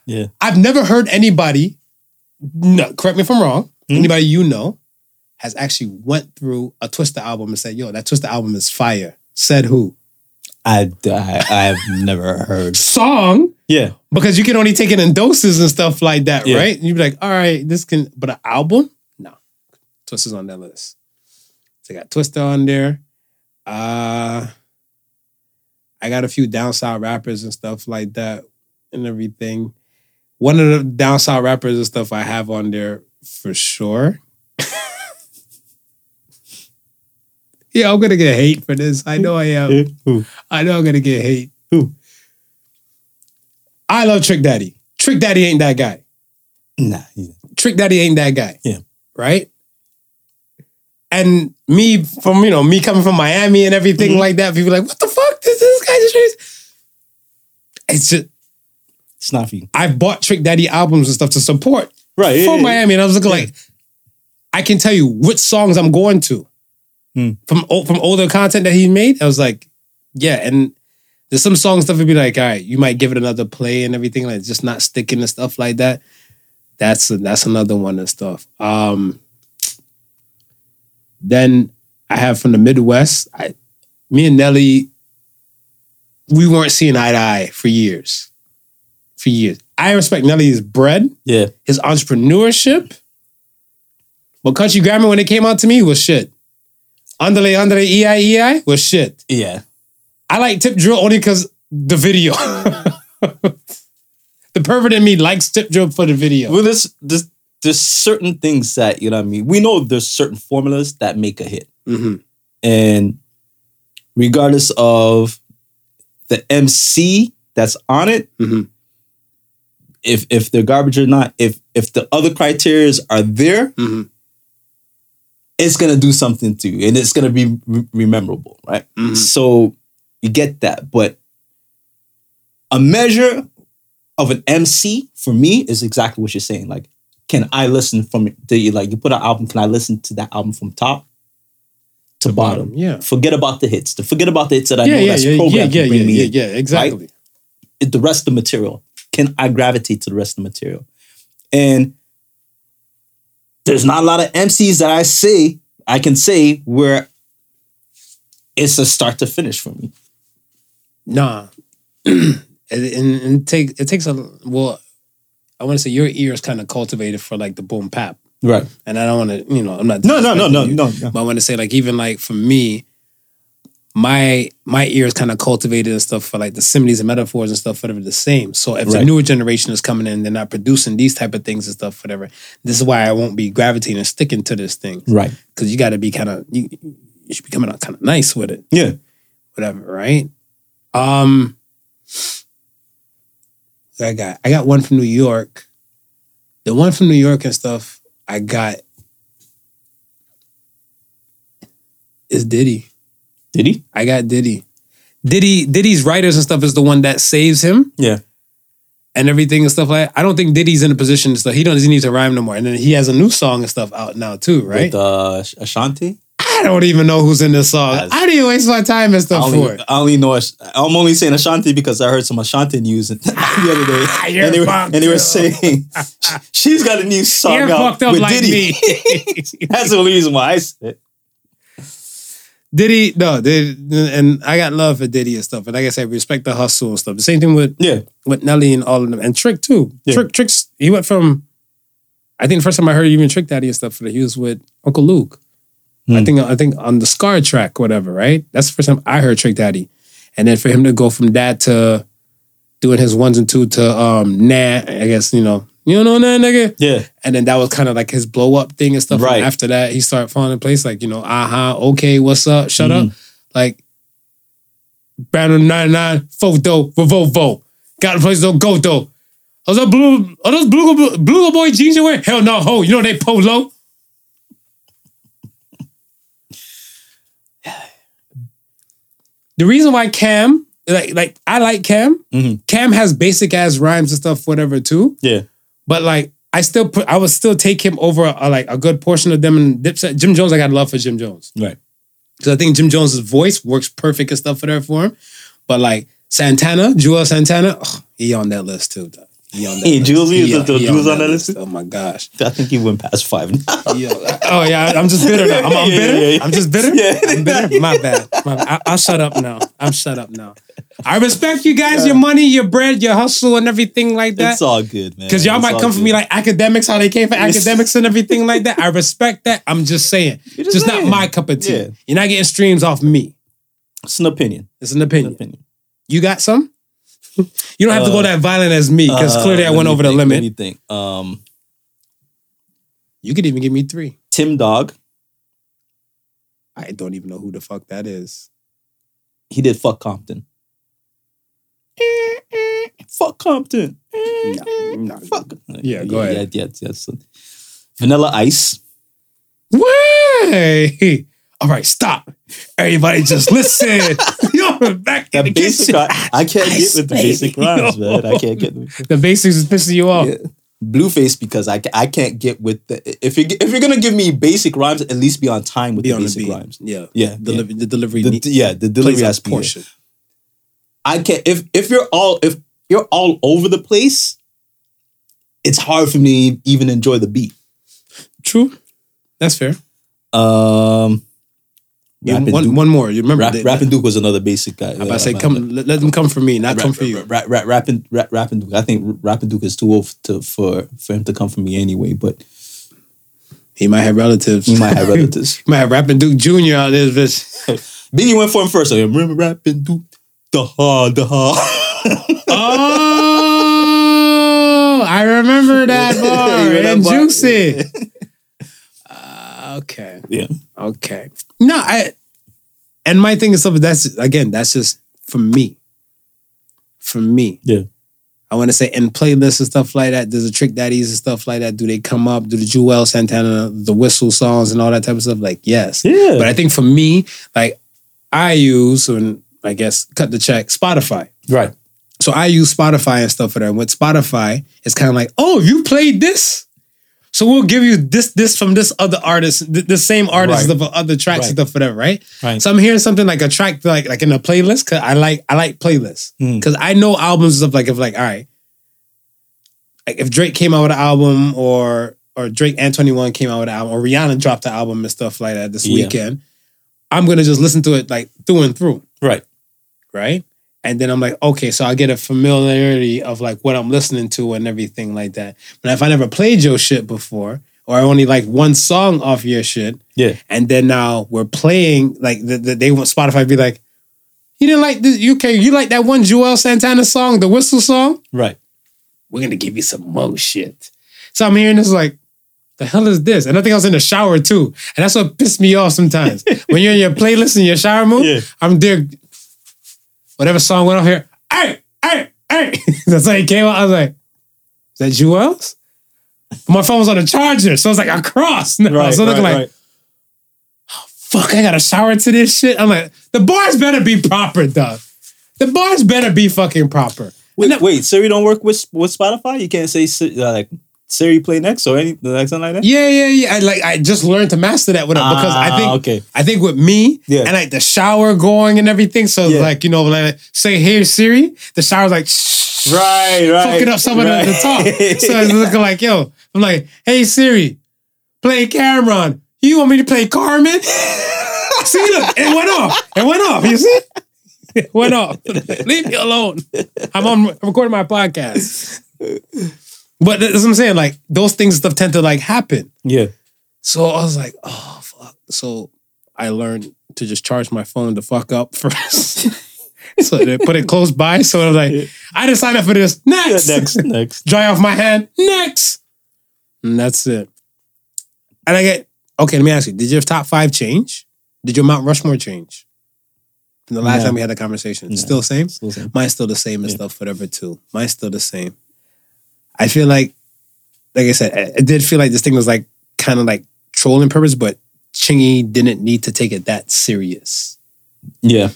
Yeah. I've never heard anybody. No, correct me if I'm wrong. Hmm? Anybody you know has actually went through a Twista album and said, "Yo, that Twista album is fire." Said who? I, I I've never heard. Song Yeah. because you can only take it in doses and stuff like that, Yeah. right? And you'd be like, all right, this can, but an album? Twista's on that list. So I got Twista on there. Uh I got a few down south rappers and stuff like that and everything. One of the down south rappers and stuff I have on there for sure. yeah, I'm gonna get hate for this. I know I am. I know I'm gonna get hate. I love Trick Daddy. Trick Daddy ain't that guy. Nah. yeah. Trick Daddy ain't that guy. Yeah. Right? And me from, you know, me coming from Miami and everything Mm-hmm. like that, people are like, what the fuck? This, this guy just. It's just, It's not for you. I bought Trick Daddy albums and stuff to support Right. from Miami. And I was looking like, I can tell you which songs I'm going to Hmm. from from older content that he made. I was like, yeah. And there's some songs stuff would be like, all right, you might give it another play and everything, like just not sticking and stuff like that. That's that's another one and stuff. Um, then I have from the Midwest. I, me and Nelly, we weren't seeing eye to eye for years. For years, I respect Nelly's bread Yeah. his entrepreneurship. But Country Grammar, when it came out to me, was shit. Underlay, underlay, EI, EI was shit. Yeah. I like Tip Drill only because the video. the pervert in me likes Tip Drill for the video. Well, there's, there's there's certain things that you know. what I mean, we know there's certain formulas that make a hit, Mhm. and regardless of the MC that's on it, Mhm. if if they're garbage or not, if if the other criterias are there, Mhm. it's gonna do something to you, and it's gonna be re- rememberable, right? Mhm. So you get that, but a measure of an MC for me is exactly what you're saying. Like, can I listen from you like you put an album? Can I listen to that album from top to, bottom? Yeah. Forget about the hits. To forget about the hits that I Yeah, know yeah, that's yeah, programmed yeah, to bring yeah, me yeah, in. yeah, exactly. It- The rest of the material. Can I gravitate to the rest of the material? And there's not a lot of MCs that I say I can say where it's a start to finish for me. Nah. and, and, and take it takes a well, I want to say your ear is kind of cultivated for like the boom bap. Right. And I don't want to, you know, I'm not No, no, no, no, you. no, no. But I want to say, like, even like for me, my my ear is kind of cultivated and stuff for like the similes and metaphors and stuff, whatever the same. So if the newer generation is coming in, they're not producing these type of things and stuff, whatever. This is why I won't be gravitating and sticking to this thing. Right. Because you gotta be kind of you, you should be coming out kind of nice with it. Yeah. whatever, right? Um, I got I got one from New York. The one from New York and stuff I got is Diddy. Diddy? I got Diddy. Diddy Diddy's writers and stuff is the one that saves him Yeah. and everything and stuff like that. I don't think Diddy's in a position to stuff. He doesn't need to rhyme no more. And then he has a new song and stuff out now too, right? With uh, Ashanti. I don't even know who's in this song. I didn't waste my time and I stuff for only, it. I only know. I'm only saying Ashanti because I heard some Ashanti news the other day, ah, You're and they were, and they were saying she's got a new song You're out fucked up with like Diddy. That's the only reason why I said. it. Diddy, no, Diddy, and I got love for Diddy and stuff. And like I said, respect the hustle and stuff. The same thing with Yeah, with Nelly and all of them, and Trick too. Yeah. Trick, Tricks. He went from. I think the first time I heard even Trick Daddy and stuff for that, he was with Uncle Luke. I Hmm. think I think on the Scar track, whatever. Right. That's the first time I heard Trick Daddy, and then for him to go from that to doing his ones and two to um Nah, I guess you know you know that nigga. yeah, And then that was kind of like his blow up thing and stuff. Right. And after that, he started falling in place, like, you know, aha, okay, what's up? Shut up. Like, Banner 99, photo, Revolvo. Got a place to go though. Are those blue, are those blue, blue boy jeans you wear? Hell no, ho. You know they polo. The reason why Cam, like, like I like Cam. Mhm. Cam has basic ass rhymes and stuff, whatever, too. yeah. But like, I still put, I would still take him over a, like a good portion of them and Dipset. Jim Jones, I got love for Jim Jones Right. because I think Jim Jones's voice works perfect and stuff for there for him. But like Santana, Juelz Santana, he on that list too. dog. He on that Hey, list. Juelz, He is the- he Juelz on that list? Oh my gosh. I think he went past five. Yo, oh yeah, I'm just bitter now. I'm, I'm Yeah, bitter. yeah, yeah. I'm just bitter. Yeah. I'm bitter. My bad. My bad. I, I'll shut up now. I'm shut up now. I respect you guys, your money, your bread, your hustle, and everything like that. it's all good, man. Because y'all It's might all come for me like Akademiks, how they came for Akademiks and everything like that. I respect that. I'm just saying. You're Just, just not my cup of tea. Yeah. You're not getting streams off me. it's an opinion. It's an It's an opinion. opinion. You got some? You don't have to go Uh, that violent as me because Uh, clearly I went over think, the Let limit. me think. Um, You could even give me three. Tim Dog. I don't even know who the fuck that is. He did fuck Compton. fuck Compton. No, no. Fuck. Yeah, go ahead. Yeah, yeah, yeah. Vanilla Ice. Way. All right, stop. Everybody just listen. Yo, back the basic. I, I can't Ice, get with the basic rhymes, man. I can't get. The basics is pissing you off. Yeah. Blueface because I, I can't get with the if you if you're gonna give me basic rhymes at least be on time with Be the on the basic rhymes Yeah. yeah Deliver, The delivery yeah. the, yeah the delivery has to be. I can't if if you're all if you're all over the place it's hard for me to even enjoy the beat True. That's fair. um Yeah, one, Duke, one more. You remember? Rap, they- Rapping Duke was another basic guy I'm say, come, let, let them come for me, not come for you. Rap, rap, rapping, rap, rapping Duke. I think rapping Duke is too old to, for for him to come for me anyway. But He might have relatives. he might have relatives. he might have rapping Duke Jr. out there, bitch. Biggie went for him first. I remember rapping Duke. The ha, the ha. Oh, I remember that bar. And? Juicy. Okay. yeah. Okay. No, I and my thing is something that's again, that's just for me. For me. Yeah. I want to say in playlists and stuff like that, there's a trick daddies and stuff like that. Do they come up? Do the Juelz Santana, the whistle songs and all that type of stuff? Like, yes. Yeah. But I think for me, like I use and I guess cut the check, Spotify. Right. So I use Spotify and stuff for that. And with Spotify, it's kind of like, oh, you played this? So we'll give you this, this from this other artist, th- the same artist Right. of other tracks Right. and stuff for that, right? Right. So I'm hearing something like a track like like in a playlist because I like I like playlists Mm. because I know albums of like if like all right, like if Drake came out with an album or or Drake and Twenty One came out with an album or Rihanna dropped the album and stuff like that this Yeah. weekend, I'm gonna just listen to it like through and through Right. right? And then I'm like, okay, so I get a familiarity of like what I'm listening to and everything like that. But if I never played your shit before, or I only like one song off your shit, Yeah. and then now we're playing like the, the, they want Spotify be like, you didn't like this, you okay, you like that one Juelz Santana song, the whistle song? Right. We're gonna give you some more shit. So I'm hearing this like, the hell is this? And I think I was in the shower too. And that's what pissed me off sometimes. when you're in your playlist in your shower mood, Yeah. I'm there. Whatever song went off here, hey, hey, hey. That's how he came out. I was like, is that Juelz? My phone was on a charger, so I was like across. No, Right, so I'm looking right, like, right. Oh, fuck, I gotta shower to this shit. I'm like, the bars better be proper, dog. The bars better be fucking proper. Wait, wait, Siri don't work with with Spotify. You can't say Si- Siri play next or anything like something like that. Yeah, yeah, yeah. I like I just learned to master that with it because I Ah, think okay. I think with me Yeah. and like the shower going and everything. So Yeah. like you know like say hey Siri, the shower's like shh, Right, right. fucking up some of right. the, the talk. So it's looking like yo, I'm like hey Siri, play Cam'ron. You want me to play Carmen? see, look, it went off. It went off. You see? It went off. Leave me alone. I'm on. I'm recording my podcast. But that's what I'm saying. Like those things stuff tend to like happen. yeah. So I was like, oh fuck. So I learned to just charge my phone the fuck up first. so they put it close by. So I was like, I didn't sign up for this. Next. Next, next. Dry off my hand. Next. And that's it. And I get, okay, let me ask you, did your top five change? Did your Mount Rushmore change? From the last No. time we had a conversation. No. Still the same? Still same. Mine's still the same and Yeah. stuff, whatever, too. Mine's still the same. I feel like, like I said, I- it did feel like this thing was like kind of like trolling purpose, but Chingy didn't need to take it that serious. Yeah.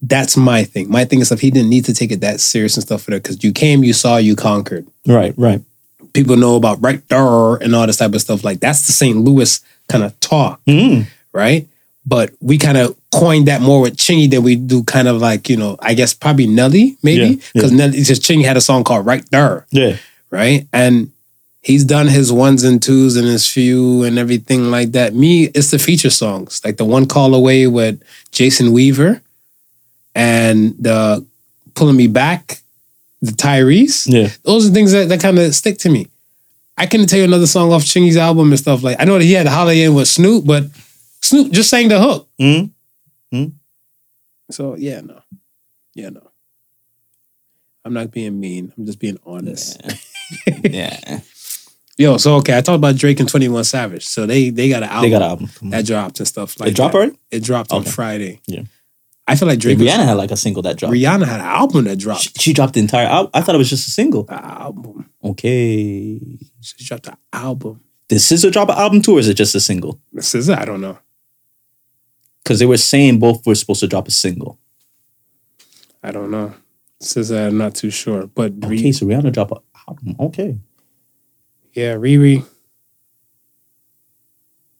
That's my thing. My thing is if he didn't need to take it that serious and stuff for that, because you came, you saw, you conquered. Right, right. People know about right there and all this type of stuff. Like that's the St. Louis kind of talk, Mm. right? But we kind of coined that more with Chingy than we do kind of like, you know, I guess probably Nelly, maybe. Yeah, Because Nelly just Chingy had a song called Right There. Yeah. Right? And he's done his ones and twos and his few and everything like that. Me, it's the feature songs, like the one call away with Jason Weaver and the pulling me back, the Tyrese. Yeah. Those are things that, that kind of stick to me. I couldn't tell you another song off Chingy's album and stuff like. I know that he had a Holiday in with Snoop, but Snoop just sang the hook. Mm. So yeah, no, yeah, no. I'm not being mean. I'm just being honest. Yeah. Yo, so okay, I talked about Drake and Twenty One Savage. So they they got an album They got an album. That dropped and stuff like It dropped that. already? It dropped on Friday. Yeah. I feel like Drake. Rihanna was- had like a single that dropped. Rihanna had an album that dropped. She, she dropped the entire album. I thought it was just a single. Album. Okay. She dropped an album. Did SZA drop an album too, or is it just a single? This is I don't know. Because they were saying both were supposed to drop a single. I don't know. Says I'm not too sure, but Okay, Re- so Rihanna drop an album. Okay. yeah, Riri,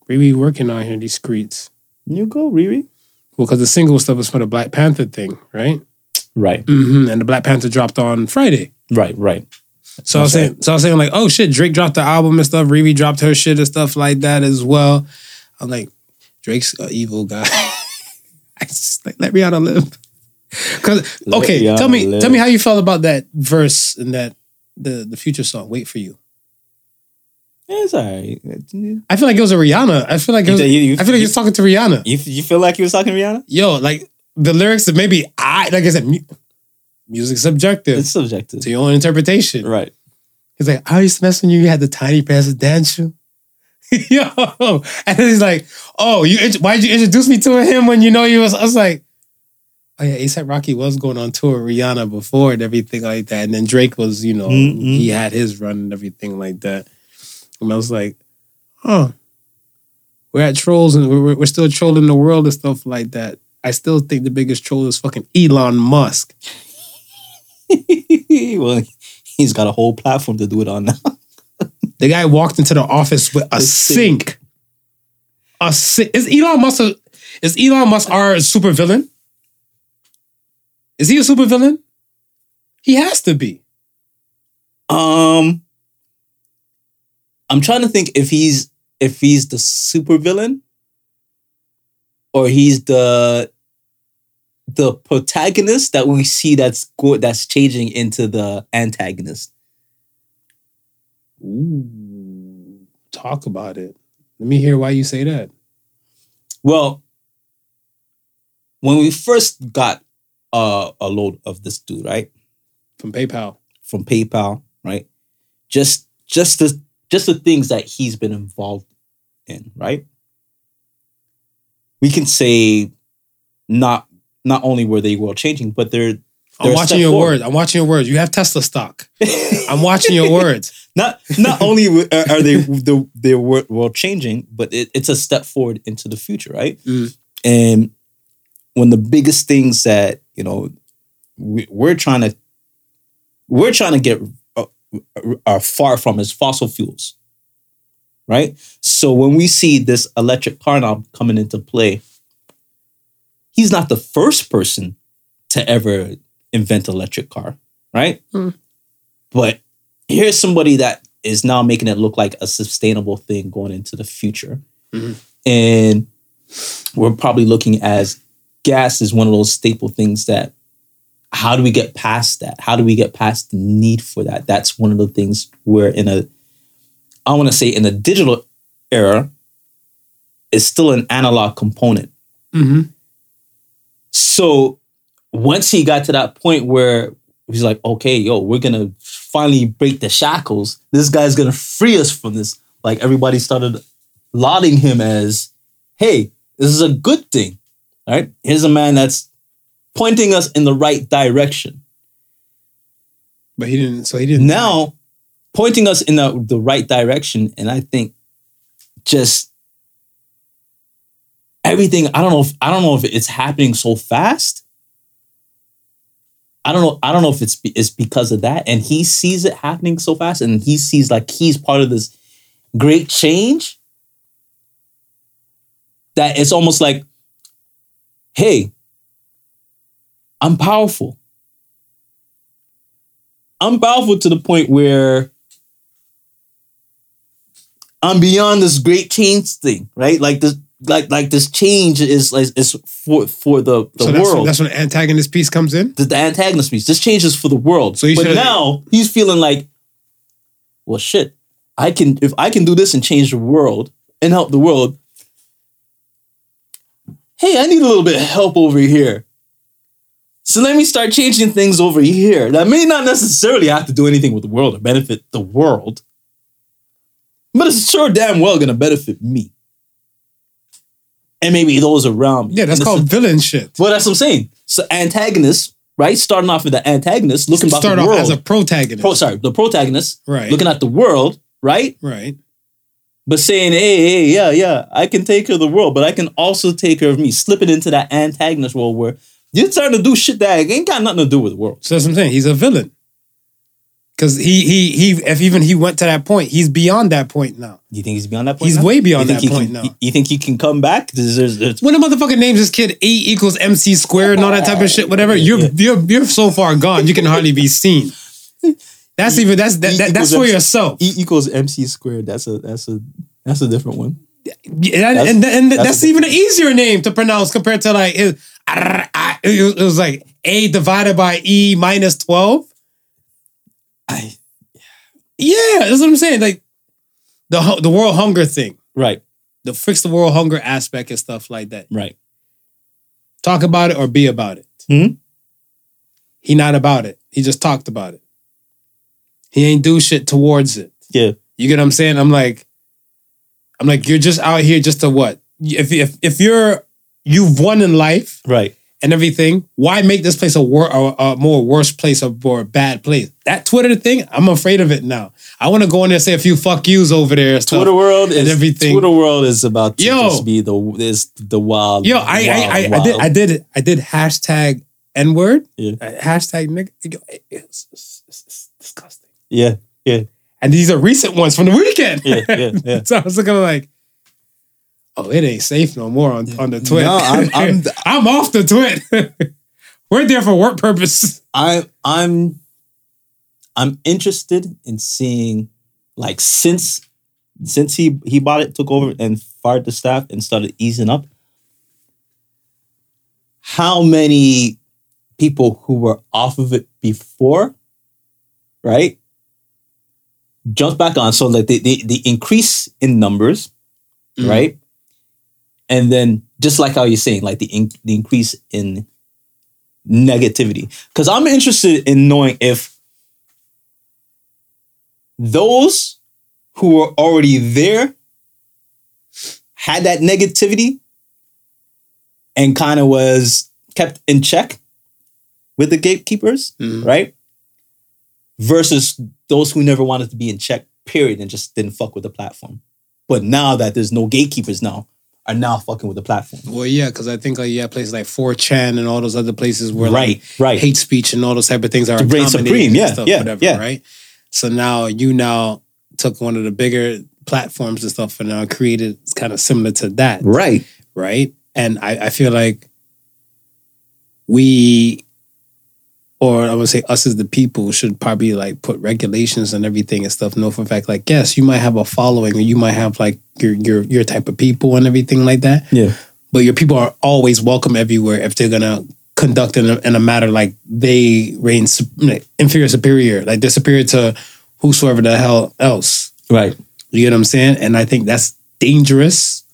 Riri working on here in these streets. You go, Riri. Well, because the single stuff was for the Black Panther thing, right? Right, hmm And the Black Panther dropped on Friday. right, right. So I was saying, so I was saying like, oh shit, Drake dropped the album and stuff. Riri dropped her shit and stuff like that as well. I'm like, Drake's an evil guy. I just like let Rihanna live. Cause okay, tell me, live. tell me how you felt about that verse and that the the future song. Wait for you. Yeah, it's all right. I feel like it was a Rihanna. I feel like it was, You- you- I feel like he was talking to Rihanna. you feel like you was talking to Rihanna? Yo, like the lyrics that maybe I like I said, mu- music's subjective It's subjective. to your own interpretation. Right. He's like, I used to mess when you had the tiny presidential. Yo, and then he's like, "Oh, you why'd you introduce me to him when you know you was?" I was like, "Oh yeah, ASAP Rocky was going on tour with Rihanna before and everything like that." And then Drake was, you know, Mhm. he had his run and everything like that. And I was like, "Oh, we're at trolls and we're, we're still trolling the world and stuff like that." I still think the biggest troll is fucking Elon Musk. well, he's got a whole platform to do it on now. The guy walked into the office with a sink. sink. A sink. Is Elon Musk a, is Elon Musk our supervillain? Is he a supervillain? He has to be. Um, I'm trying to think if he's if he's the supervillain or he's the the protagonist that we see that's go that's changing into the antagonist. Ooh, talk about it. Let me hear why you say that. Well, when we first got uh, a load of this dude, right, From PayPal. from PayPal, right, just just the just the things that he's been involved in, right. We can say not not only were they world changing, but they're I'm they're a watching your forward. words. I'm watching your words. You have Tesla stock. I'm watching your words. Not not only are are they the they're world changing, but it, it's a step forward into the future, right? Mm. And one of the biggest things that you know we, we're trying to we're trying to get uh, are far from is fossil fuels, right? So when we see this electric car now coming into play, he's not the first person to ever invent electric car, right? Hmm. But here's somebody that is now making it look like a sustainable thing going into the future. Mhm. And we're probably looking as gas is one of those staple things that how do we get past that? How do we get past the need for that? That's one of the things we're in a I want to say in a digital era, is still an analog component. hmm So once he got to that point where he's like, okay, yo, we're gonna finally break the shackles. This guy's gonna free us from this. Like everybody started lauding him as, hey, this is a good thing. All right. Here's a man that's pointing us in the right direction. But he didn't. So he didn't. Now, pointing us in the, the right direction, and I think just everything. I don't know if I don't know if it's happening so fast. I don't know. I don't know if it's it's because of that, and he sees it happening so fast, and he sees like he's part of this great change. That it's almost like, hey, I'm powerful. I'm powerful to the point where I'm beyond this great change thing, right? Like this, like like this change is like is for for the the so that's, world. that's when the antagonist piece comes in. the, the antagonist piece. This change is for the world. So but should've- now he's feeling like, well, shit. I can if I can do this and change the world and help the world. Hey, I need a little bit of help over here. So let me start changing things over here. That may not necessarily have to do anything with the world or benefit the world, but it's sure damn well gonna benefit me. And maybe those around me. Yeah, that's called villain shit. well, that's what I'm saying. So antagonist, right? Starting off with the antagonist, looking Start the off world. as a protagonist. Pro, sorry, the protagonist, right. looking at the world, right? right. But saying, hey, hey, yeah, yeah, I can take care of the world, but I can also take care of me. Slipping into that antagonist role where you're starting to do shit that ain't got nothing to do with the world. So that's what I'm saying. He's a villain. Because he he he if even he went to that point, he's beyond that point now. You think he's beyond that point? He's now? way beyond that point can, now. You think he can come back? There's, there's, there's- When a motherfucker names his kid A equals MC squared and all that type of shit, whatever, you're Yeah. you're you're so far gone, you can hardly be seen. That's even that's that, E that, that's for MC yourself. E equals MC squared. That's a that's a that's a different one. Yeah, and, and, and that's that's, even an easier name to pronounce compared to like it, it was- like A divided by E minus 12. I Yeah, that's what I'm saying. Like the the world hunger thing, right, the fix the world hunger aspect and stuff like that. right. Talk about it or be about it. Mhm. He not about it. He just talked about it. He ain't do shit towards it. Yeah. You get what I'm saying? I'm like, I'm like, you're just out here just to what? If if if you're you've won in life Right. and everything, why make this place a, wor- a, a more worse place or more bad place? That Twitter thing, I'm afraid of it now. I want to go in there and say a few fuck yous over there. stuff. Twitter world and is everything. Twitter world is about to Yo. just be the is the wild. Yo, I I, I, I wild, did I did I did hashtag N word. Yeah. Uh, hashtag nigga. Yeah, yeah, And these are recent ones from the weekend. yeah, yeah, yeah. so I was looking like, oh, it ain't safe no more on, on the twit. No, I'm- I'm- I'm off the twit. We're there for work purpose. I I'm I'm interested in seeing like since since he he bought it, took over and fired the staff and started easing up. How many people who were off of it before, right? Jumped back on. So like the the, the increase in numbers, Mhm. right? And then just like how you're saying, like the in, the increase in negativity. Because I'm interested in knowing if those who were already there had that negativity and kind of was kept in check with the gatekeepers, Mhm. right? Versus those who never wanted to be in check, period, and just didn't fuck with the platform. But now that there's no gatekeepers now, are now fucking with the platform. Well, yeah, because I think like yeah, places like 4chan and all those other places where Right, like right. hate speech and all those type of things are reign supreme, yeah, stuff, yeah, whatever, yeah. right? So now you now took one of the bigger platforms and stuff and now created kind of similar to that, Right. right? And I, I feel like we, or I would say us as the people, should probably like put regulations and everything and stuff. Know for a fact, like yes, you might have a following, or you might have like your your your type of people and everything like that. Yeah. But your people are always welcome everywhere if they're gonna conduct in a, in a matter like they reign inferior superior, like they're superior to whosoever the hell else. Right. You get what I'm saying? And I think that's dangerous.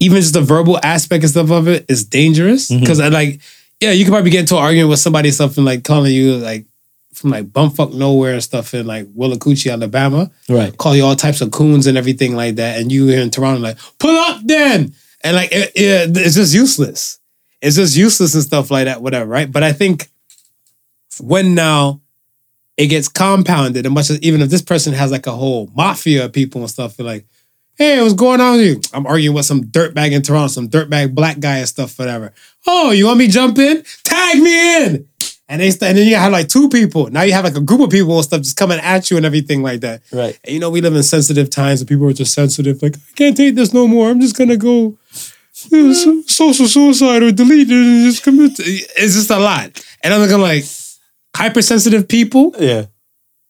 Even just the verbal aspect and stuff of it is dangerous. Mm-hmm. Because I like, yeah, you could probably get into an argument with somebody something like calling you like from like bumfuck nowhere and stuff in like Willacoochee, Alabama. Right. Call you all types of coons and everything like that. And you here in Toronto like, pull up then. And like it, it- it's just useless. It's just useless and stuff like that, whatever, right? But I think when now it gets compounded, and much as even if this person has like a whole mafia of people and stuff, like, hey, what's going on with you? I'm arguing with some dirtbag in Toronto, some dirtbag black guy and stuff, whatever. Oh, you want me to jump in? Tag me in. And they st- and then you have like two people. Now you have like a group of people and stuff just coming at you and everything like that. Right. And you know, we live in sensitive times and people are just sensitive. Like, I can't take this no more. I'm just gonna go uh, so- social suicide or delete it and just commit. to-" It's just a lot. And I'm looking like hypersensitive people Yeah.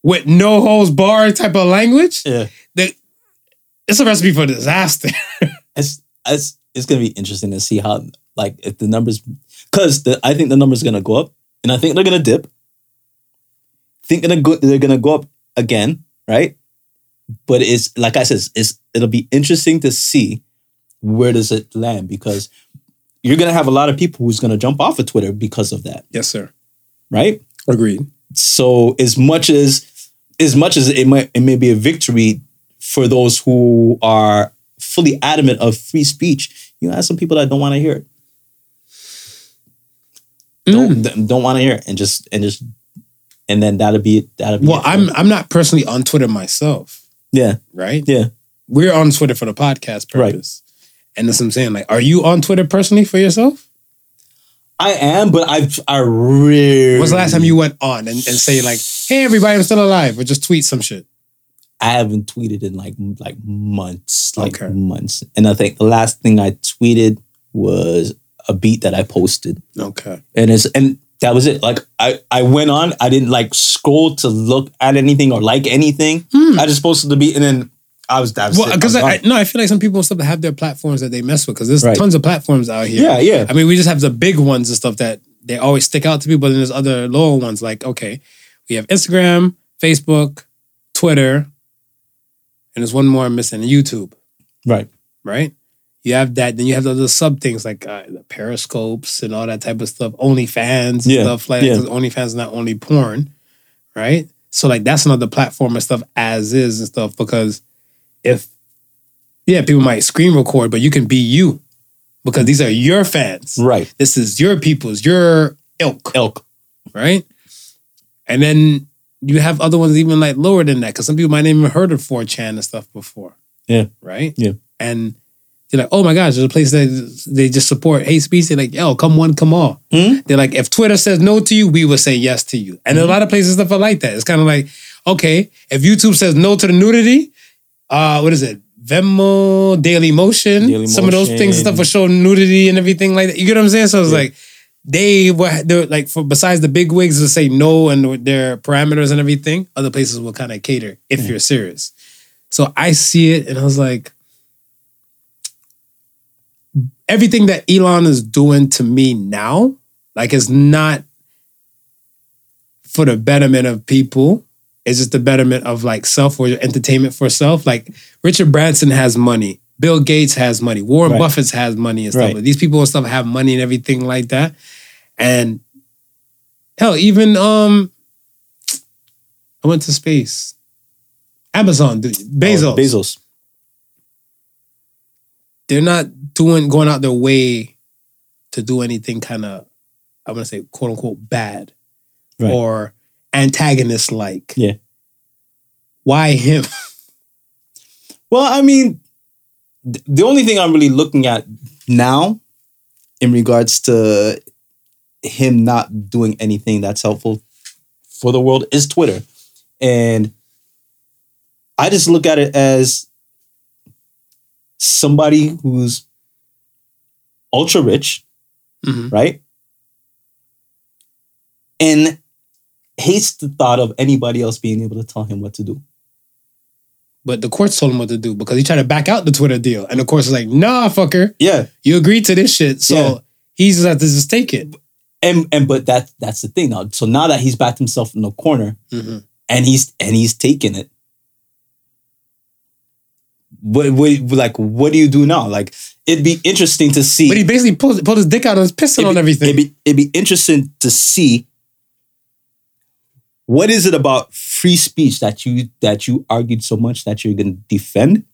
with no holds barred type of language. Yeah. That it's a recipe for disaster. It's it's it's gonna be interesting to see how like if the numbers because the, I think the numbers are gonna go up and I think they're gonna dip. Think gonna go they're gonna go up again, right? But it's like I said, it's it'll be interesting to see where does it land because you're gonna have a lot of people who's gonna jump off of Twitter because of that, yes, sir. right? Agreed. So as much as as much as it might it may be a victory for those who are fully adamant of free speech, you have some people that don't want to hear it. Don't mm. don't want to hear it and just and just and then that'll be that'll be Well, it I'm. I'm not personally on Twitter myself, yeah right? yeah We're on Twitter for the podcast Right. purpose. And that's what I'm saying. Like, are you on Twitter personally for yourself? I am but I've I really When's the last time you went on and, and say like, "Hey, everybody, I'm still alive," or just tweet some shit? I haven't tweeted in like like months like Okay. months and I think the last thing I tweeted was a beat that I posted Okay. and it's and that was it. Like I I went on, I didn't like scroll to look at anything or like anything. I just posted the beat, and then I was that Hmm. Well, because I'm I, I no, I feel like some people and stuff have their platforms that they mess with because there's Right. tons of platforms out here. yeah yeah I mean, we just have the big ones and stuff that they always stick out to people. But then there's other lower ones like, okay, we have Instagram, Facebook, Twitter, and there's one more I'm missing, YouTube, right right? You have that. Then you have the other sub things like uh, the periscopes and all that type of stuff, OnlyFans and Yeah, stuff like yeah. that. OnlyFans is not only porn, right? So like that's another platform and stuff as is and stuff because if yeah, people might screen record, but you can be you because these are your fans. right This is your people's, your ilk, ilk, right? And then you have other ones even like lower than that because some people might not even heard of 4chan and stuff before. Yeah. Right? Yeah. And they're like, oh my gosh, there's a place that they just support hate speech. They're like, yo, come one, come all. Hmm? They're like, if Twitter says no to you, we will say yes to you. And a lot of places stuff are like that. It's kind of like, okay, if YouTube says no to the nudity, uh, what is it? Vimeo, Daily Motion, Daily some of those things and stuff will show nudity and everything like that. You get what I'm saying? So it's like they were they're like for besides the big wigs will say no and with their parameters and everything, other places will kind of cater if mm-hmm. you're serious. So I see it and I was like, everything that Elon is doing to me now, like is not for the betterment of people. It's just the betterment of like self or entertainment for self. Like Richard Branson has money. Bill Gates has money. Warren Right. Buffett has money and stuff. Right. These people and stuff have money and everything like that. And hell, even um I went to space. Amazon, dude, Bezos Oh, Bezos they're not doing going out their way to do anything kind of I'm gonna say quote unquote bad Right. or antagonist like. Yeah. Why him? Well, I mean, th- the only thing I'm really looking at now in regards to him not doing anything that's helpful for the world is Twitter. And I just look at it as somebody who's ultra rich, Mhm. right? And hates the thought of anybody else being able to tell him what to do. But the courts told him what to do because he tried to back out the Twitter deal, and the courts like, "Nah, fucker, Yeah. you agreed to this shit, so Yeah. he just has to just take it." And and but that that's the thing now. So now that he's backed himself in the corner Mhm. and he's and he's taken it. What, what like what do you do now? Like it'd be interesting to see. But he basically pulled, pulled his dick out and was pissing it'd on be, everything. It'd be, it'd be interesting to see what is it about free speech that you that you argued so much that you're going to defend.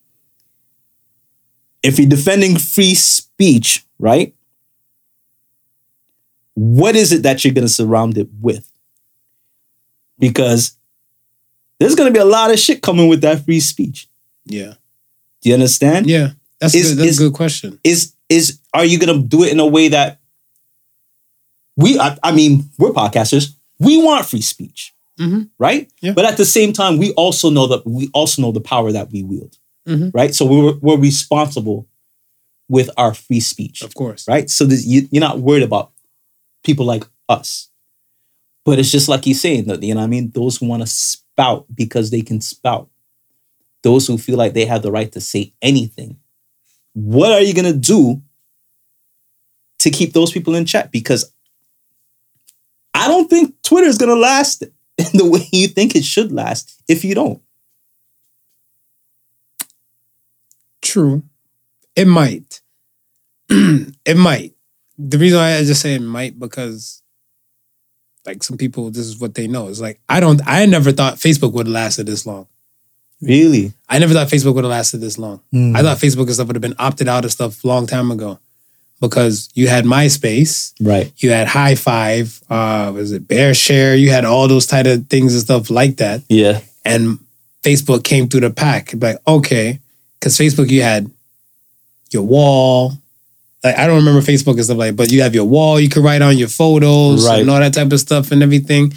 If you're defending free speech, right? What is it that you're going to surround it with? Because there's going to be a lot of shit coming with that free speech. yeah, Do you understand? yeah, that's Is- a good, that's is- a good question. is is are you gonna do it in a way that we I, I mean we're podcasters we want free speech Mhm. right Yeah. but at the same time we also know that we also know the power that we wield Mhm. right so we're, we're responsible with our free speech Of course, right so that you, you're not worried about people like us but it's just like he's saying that you know what i mean those who want to spout because they can spout those who feel like they have the right to say anything what are you going to do to keep those people in check because i don't think twitter is going to last in the way you think it should last if you don't True. It might. it might. The reason why I just say it might because like some people, this is what they know. It's like I don't I never thought Facebook would have lasted this long. really I never thought Facebook would have lasted this long. Hmm. I thought Facebook and stuff would have been opted out of stuff a long time ago. Because you had MySpace, right you had Hi5, uh, was it BearShare? You had all those type of things and stuff like that. yeah and Facebook came through the pack. Like, okay, because Facebook, you had your wall. Like, I don't remember Facebook and stuff like, but you have your wall. You could write on your photos Right. and all that type of stuff and everything.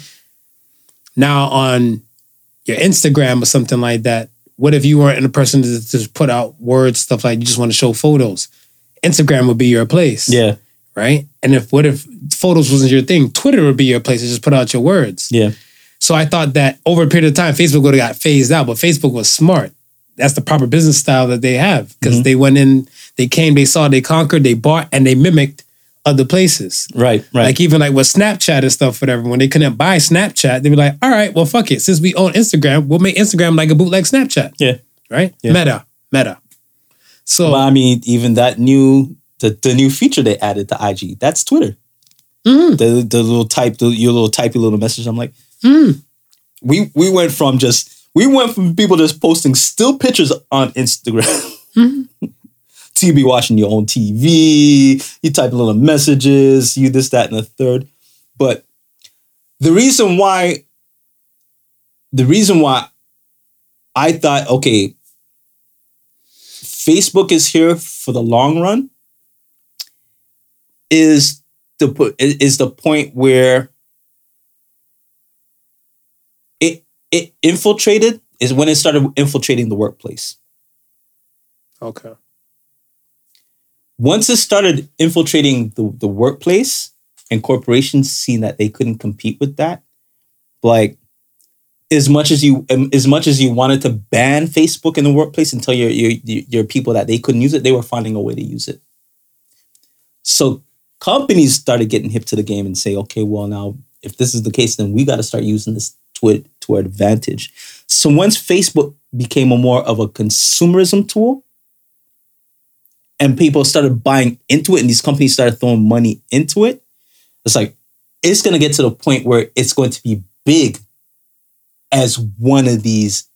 Now on your Instagram or something like that, what if you weren't in a person to just put out words, stuff like you just want to show photos? Instagram would be your place, yeah right? And if what if photos wasn't your thing, Twitter would be your place to just put out your words. yeah So I thought that over a period of time, Facebook would have got phased out, but Facebook was smart. That's the proper business style that they have because Mm-hmm. they went in, they came, they saw, they conquered, they bought, and they mimicked other places. right right Like even like with Snapchat and stuff, whatever. When they couldn't buy Snapchat, they'd be like, "All right, well, fuck it. Since we own Instagram, we'll make Instagram like a bootleg Snapchat." yeah Right? Yeah. Meta, Meta. So But I mean, even that new the, the new feature they added to IG, that's Twitter. Mhm. The the little type, the, your little typey little message. I'm like, Mm. we we went from just we went from people just posting still pictures on Instagram. Mm-hmm. to you be watching your own TV, you type little messages, you this, that, and the third. But the reason why, the reason why I thought, okay, Facebook is here for the long run is the put is the point where it infiltrated is when it started infiltrating the workplace. okay. Once it started infiltrating the, the workplace and corporations seeing that they couldn't compete with that, like as much as you um, as much as you wanted to ban Facebook in the workplace and tell your your your people that they couldn't use it, they were finding a way to use it. So companies started getting hip to the game and say, okay, well now if this is the case, then we got to start using this to to our advantage. So once Facebook became a more of a consumerism tool, and people started buying into it, and these companies started throwing money into it, it's like it's going to get to the point where it's going to be big as one of these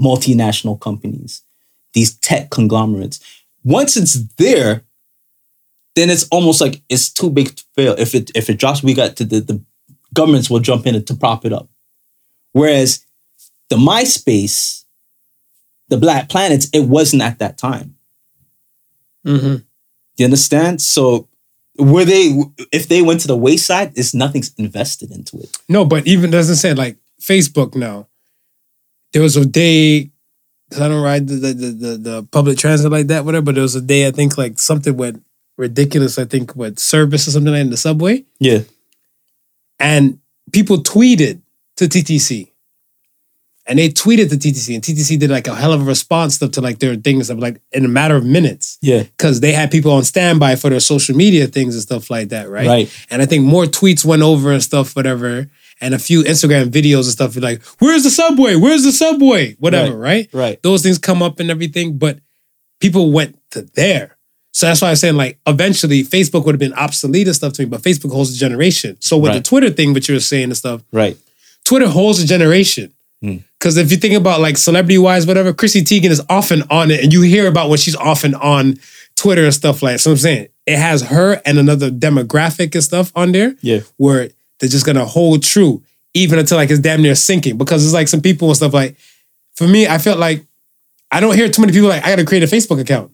multinational companies, these tech conglomerates. Once it's there, then it's almost like it's too big to fail. If it if it drops, we got to the, the governments will jump in to prop it up. Whereas the MySpace, the Black Planets, it wasn't at that time. Mm-hmm. You understand? So were they if they went to the wayside, it's nothing's invested into it. No, but even doesn't say like Facebook now. There was a day because I don't ride the the, the the the public transit like that, whatever. But there was a day I think like something went ridiculous. I think with service or something like in the subway, Yeah. and people tweeted to TTC, and they tweeted to TTC, and TTC did like a hell of a response stuff to like their things of like in a matter of minutes Yeah. because they had people on standby for their social media things and stuff like that, right? Right. And I think more tweets went over and stuff, whatever, and a few Instagram videos and stuff like, "Where's the subway? Where's the subway? Whatever, right? Right. Those things come up and everything, but people went to there. So that's why I'm saying, like, eventually Facebook would have been obsolete and stuff to me, but Facebook holds a generation. So with the Twitter thing, which you were saying and stuff, Right. Twitter holds a generation. Hmm. Because if you think about like celebrity wise, whatever, Chrissy Teigen is often on it, and you hear about when she's often on Twitter and stuff like that. So I'm saying it has her and another demographic and stuff on there Yeah. where they're just gonna hold true even until like it's damn near sinking. Because it's like some people and stuff like for me, I felt like I don't hear too many people like I gotta create a Facebook account.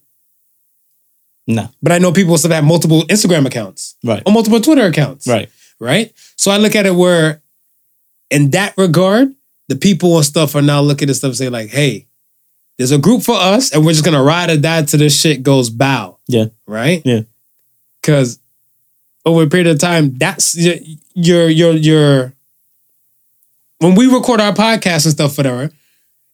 No. But I know people still have multiple Instagram accounts Right. or multiple Twitter accounts Right. right? So I look at it where, in that regard, the people and stuff are now looking at stuff and say like, "Hey, there's a group for us, and we're just gonna ride or die till this shit goes bow." Yeah. right. Yeah. because over a period of time, that's your your your your. When we record our podcast and stuff, whatever.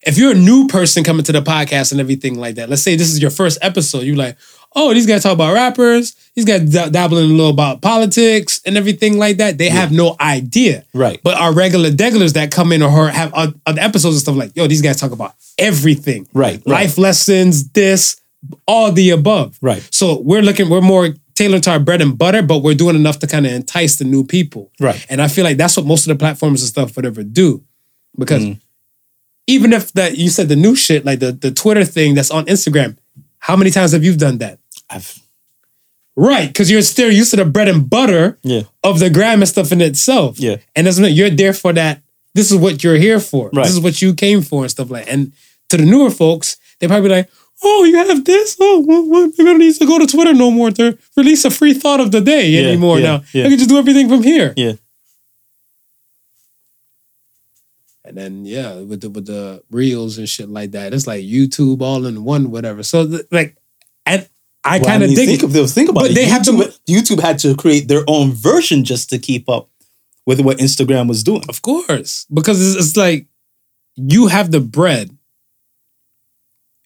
If you're a new person coming to the podcast and everything like that, let's say this is your first episode, you're like, oh, these guys talk about rappers, these guys da- dabbling a little about politics and everything like that. They have no idea. Right. But our regular degulars that come in or her have other episodes and stuff like, yo, these guys talk about everything. Right. Right. Life lessons, this, all the above. Right. So we're looking, we're more tailored to our bread and butter, but we're doing enough to kind of entice the new people. Right. And I feel like that's what most of the platforms and stuff would ever do. Because Mm. even if that you said the new shit, like the, the Twitter thing that's on Instagram, how many times have you done that? I've Right, because you're still used to the bread and butter Yeah. of the gram and stuff in itself. Yeah. And that's what you're there for that. This is what you're here for. Right. This is what you came for and stuff like And to the newer folks, they probably like, oh, you have this? Oh, well, well, maybe I don't need to go to Twitter no more to release a free thought of the day Yeah, anymore yeah, now. yeah. I can just do everything from here. Yeah. And then yeah, with the with the reels and shit like that, it's like YouTube all in one, whatever. So like, I Well, kind of mean, dig think it. Of, this- think about But it. they have to- YouTube, YouTube had to create their own version just to keep up with what Instagram was doing. Of course, because it's, it's like you have the bread.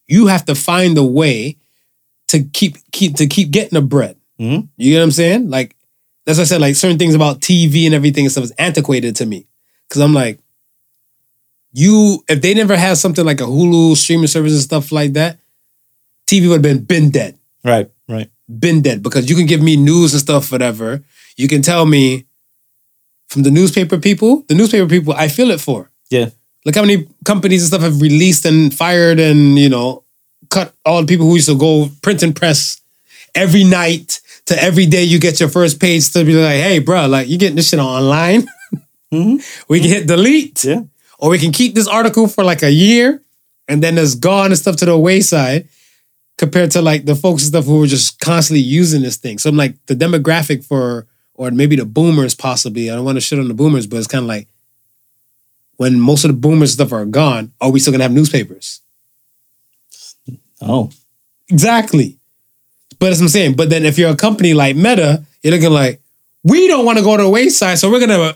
You have to find a way to keep keep to keep getting the bread. Mhm. You get what I'm saying? Like that's what I said. Like certain things about TV and everything and stuff is antiquated to me because I'm like, you if they never had something like a Hulu streaming service and stuff like that, TV would have been been dead Right. Right. been dead because you can give me news and stuff, whatever. You can tell me from the newspaper people, the newspaper people, I feel it for. Yeah. Look how many companies and stuff have released and fired and, you know, cut all the people who used to go print and press every night to every day you get your first page to be like, hey, bro, like you getting this shit online. Mhm. We can hit delete. Yeah. Or we can keep this article for like a year and then it's gone and stuff to the wayside compared to like the folks and stuff who were just constantly using this thing. So I'm like the demographic for, or maybe the boomers possibly. I don't want to shit on the boomers, but it's kind of like when most of the boomers stuff are gone, are we still gonna have newspapers? Oh. Exactly. But that's what I'm saying. But then if you're a company like Meta, you're looking like, we don't want to go to the wayside, so we're gonna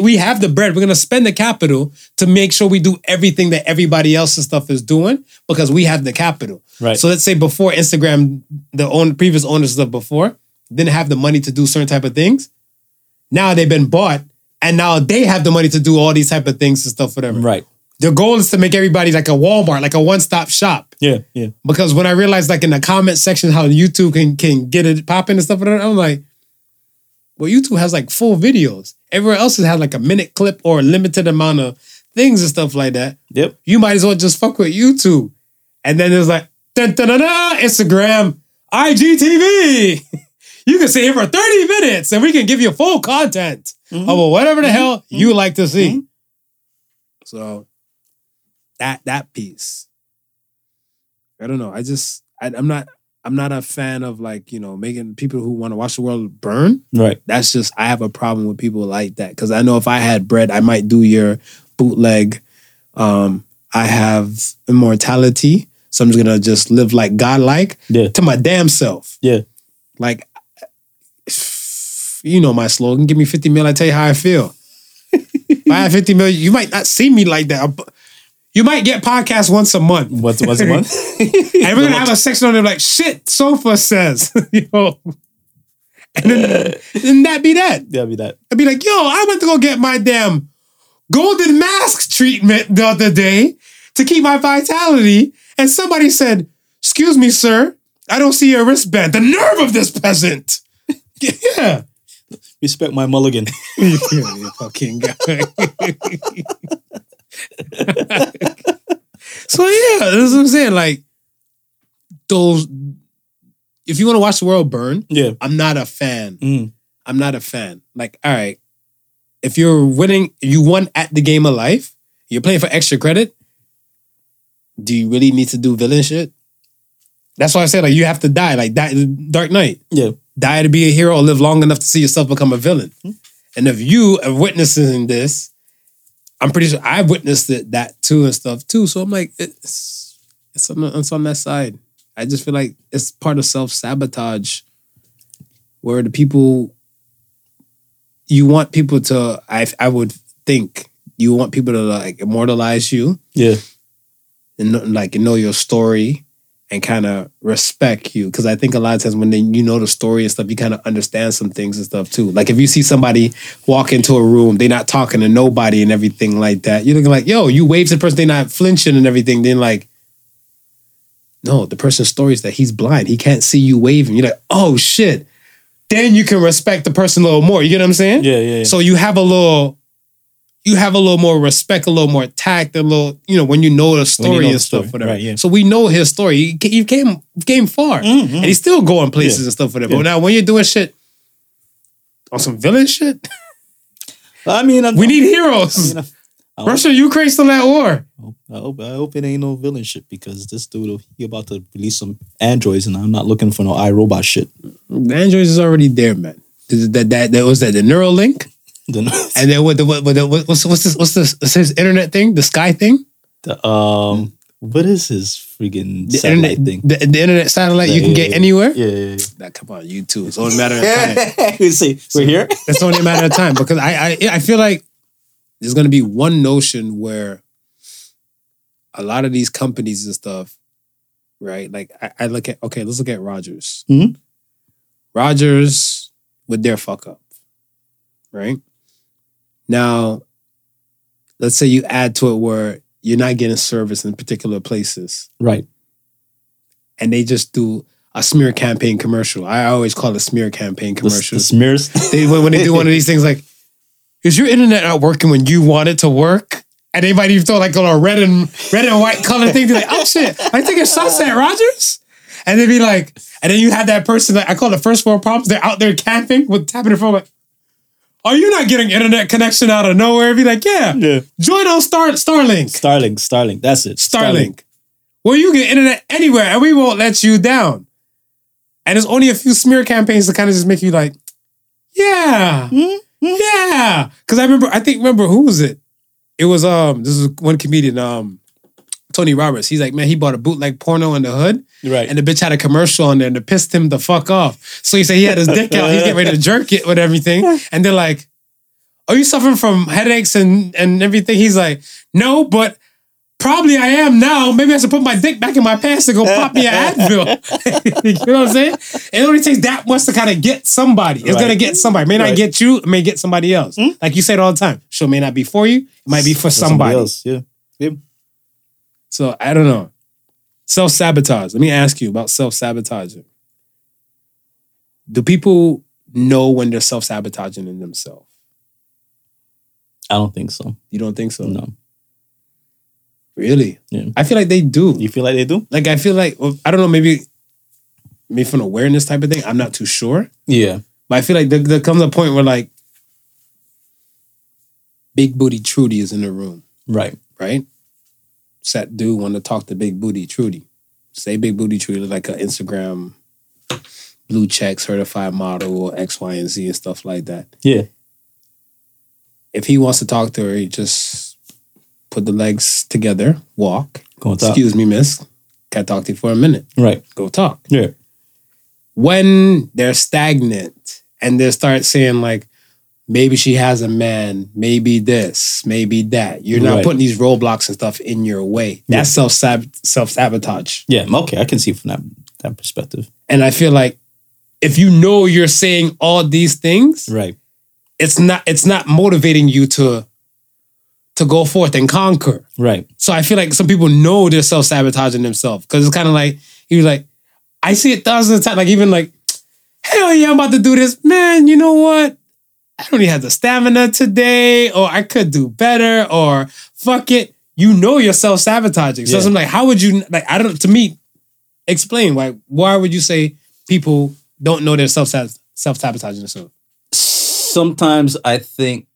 we have the bread, we're gonna spend the capital to make sure we do everything that everybody else and stuff is doing because we have the capital. Right. So let's say before Instagram, the own previous owners of before didn't have the money to do certain type of things. Now they've been bought, and now they have the money to do all these type of things and stuff, whatever. Right. The goal is to make everybody like a Walmart, like a one-stop shop Yeah. Yeah. because when I realized like in the comment section how YouTube can can get it popping and stuff, I'm like, well, YouTube has like full videos. Everywhere else has had like a minute clip or a limited amount of things and stuff like that. Yep. You might as well just fuck with YouTube. And then there's like dun, dun, dun, dun, Instagram, IGTV. You can sit here for 30 minutes and we can give you full content Mhm. of whatever the Mhm. hell you like to see. Mhm. So that that piece. I don't know. I just I, I'm not I'm not a fan of like, you know, making people who want to watch the world burn. Right. That's just I have a problem with people like that. Cause I know if I had bread, I might do your bootleg. Um, I have immortality. So I'm just gonna just live like God like Yeah. to my damn self. Yeah. Like you know my slogan, give me 50 mil, I tell you how I feel. if I have 50 million, you might not see me like that. You might get podcasts once a month. What's what's the one? And we're gonna have a section on there like shit sofa says, you know. And then, then that be that. Yeah, be that. I'd be like, yo, I went to go get my damn golden mask treatment the other day to keep my vitality. And somebody said, excuse me, sir, I don't see your wristband. The nerve of this peasant. yeah. Respect my mulligan. you fucking guy. so yeah, that's what I'm saying. Like those if you want to watch the world burn, Yeah. I'm not a fan. Mm. I'm not a fan. Like, all right, if you're winning, you won at the game of life, you're playing for extra credit. Do you really need to do villain shit? That's why I said like you have to die, like that Dark Knight. Yeah. Die to be a hero or live long enough to see yourself become a villain. Hmm. And if you are witnessing this, I'm pretty sure I've witnessed it that too and stuff too. So I'm like, it's it's on, it's on that side. I just feel like it's part of self sabotage, where the people you want people to. I I would think you want people to like immortalize you Yeah. and like know your story and kind of respect you because I think a lot of times when they, you know the story and stuff, you kind of understand some things and stuff too. Like if you see somebody walk into a room, they're not talking to nobody and everything like that. You're looking like, yo, you wave to the person, they're not flinching and everything. Then like, no, the person's story is that he's blind. He can't see you waving. You're like, oh shit. Then you can respect the person a little more. You get what I'm saying? Yeah, yeah, yeah. So you have a little, you have a little more respect, a little more tact, a little, you know, when you know the story know and the stuff, story, whatever. right, yeah. So we know his story. He, came came far, Mhm. and he's still going places Yeah. and stuff, whatever. Yeah. But now when you're doing shit on some villain shit, I mean, I'm, we need I heroes. mean, I, I, Russia, Ukraine still at war. I hope I hope it ain't no villain shit because this dude he about to release some androids and I'm not looking for no iRobot shit. The Androids is already there, man. That that that, that was that the Neuralink, and then what the what, what the what, what's what's this what's this what's his internet thing, the Sky thing, the, um, what is his freaking the satellite internet thing? the, the internet satellite you can yeah, get yeah. anywhere. Yeah, yeah, That come on YouTube. It's only a matter of time. we see, we're here. It's only a matter of time because I I I feel like there's gonna be one notion where a lot of these companies and stuff, right? Like I, I look at okay, let's look at Rogers. Mhm. Rogers with their fuck up, right? Now, let's say you add to it where you're not getting service in particular places, Right. and they just do a smear campaign commercial. I always call it smear campaign commercial the smears. they when, when they do one of these things like is your internet not working when you want it to work and they might even throw like a little red and red and white color thing. They're like, oh shit, I think it's Sunset Rogers. And they'd be like, and then you had that person that I call the first world problems. They're out there camping with tapping their phone like, are you not getting internet connection out of nowhere? Be like, yeah, yeah. join on Star Starlink. Starlink. Starlink. That's it. Starlink. Where you get internet anywhere and we won't let you down. And there's only a few smear campaigns to kind of just make you like, yeah, yeah. Because I remember, I think, remember who was it? It was um, this is one comedian, um, Tony Roberts. He's like, man, he bought a bootleg porno in the hood, Right. and the bitch had a commercial on there, and it pissed him the fuck off. So he said he had his dick out, he's getting ready to jerk it with everything, and they're like, "Are you suffering from headaches and and everything?" He's like, "No, but." Probably I am now. Maybe I should put my dick back in my pants to go pop me an Advil. you know what I'm saying? It only takes that much to kind of get somebody. It's Right. gonna get somebody. May not Right. get you. It may get somebody else. Hmm? Like you say it all the time. Sure, may not be for you. It might be for, somebody. else. Yeah. So I don't know. Self sabotage. Let me ask you about self sabotaging. Do people know when they're self sabotaging in themselves? I don't think so. You don't think so? No. Really? Yeah. I feel like they do. You feel like they do? Like I feel like well, I don't know. Maybe maybe from awareness type of thing. I'm not too sure. Yeah. But I feel like there, there comes a point where like Big Booty Trudy is in the room, Right. right? Set dude want to talk to Big Booty Trudy. Say Big Booty Trudy look like an Instagram blue check certified model or X, Y, and Z and stuff like that. Yeah. If he wants to talk to her, he just put the legs together, walk. Go talk. Excuse me, miss. Can I talk to you for a minute? Right. Go talk. Yeah. when they're stagnant and they start saying like maybe she has a man maybe this maybe that you're not Right. putting these roadblocks and stuff in your way that's self self sabotage Yeah. Okay. I can see from that that perspective. and i feel like if you know you're saying all these things Right. it's not it's not motivating you to to go forth and conquer Right. so I feel like some people know they're self sabotaging themselves because it's kind of like he was like, I see it thousands of times. Like even like, hell yeah, I'm about to do this, man. You know what? I don't even have the stamina today, or I could do better, or fuck it. You know you're self sabotaging. So Yeah. I'm like, how would you like? I don't. To me, explain why. Why would you say people don't know they're self self sabotaging themselves? Sometimes I think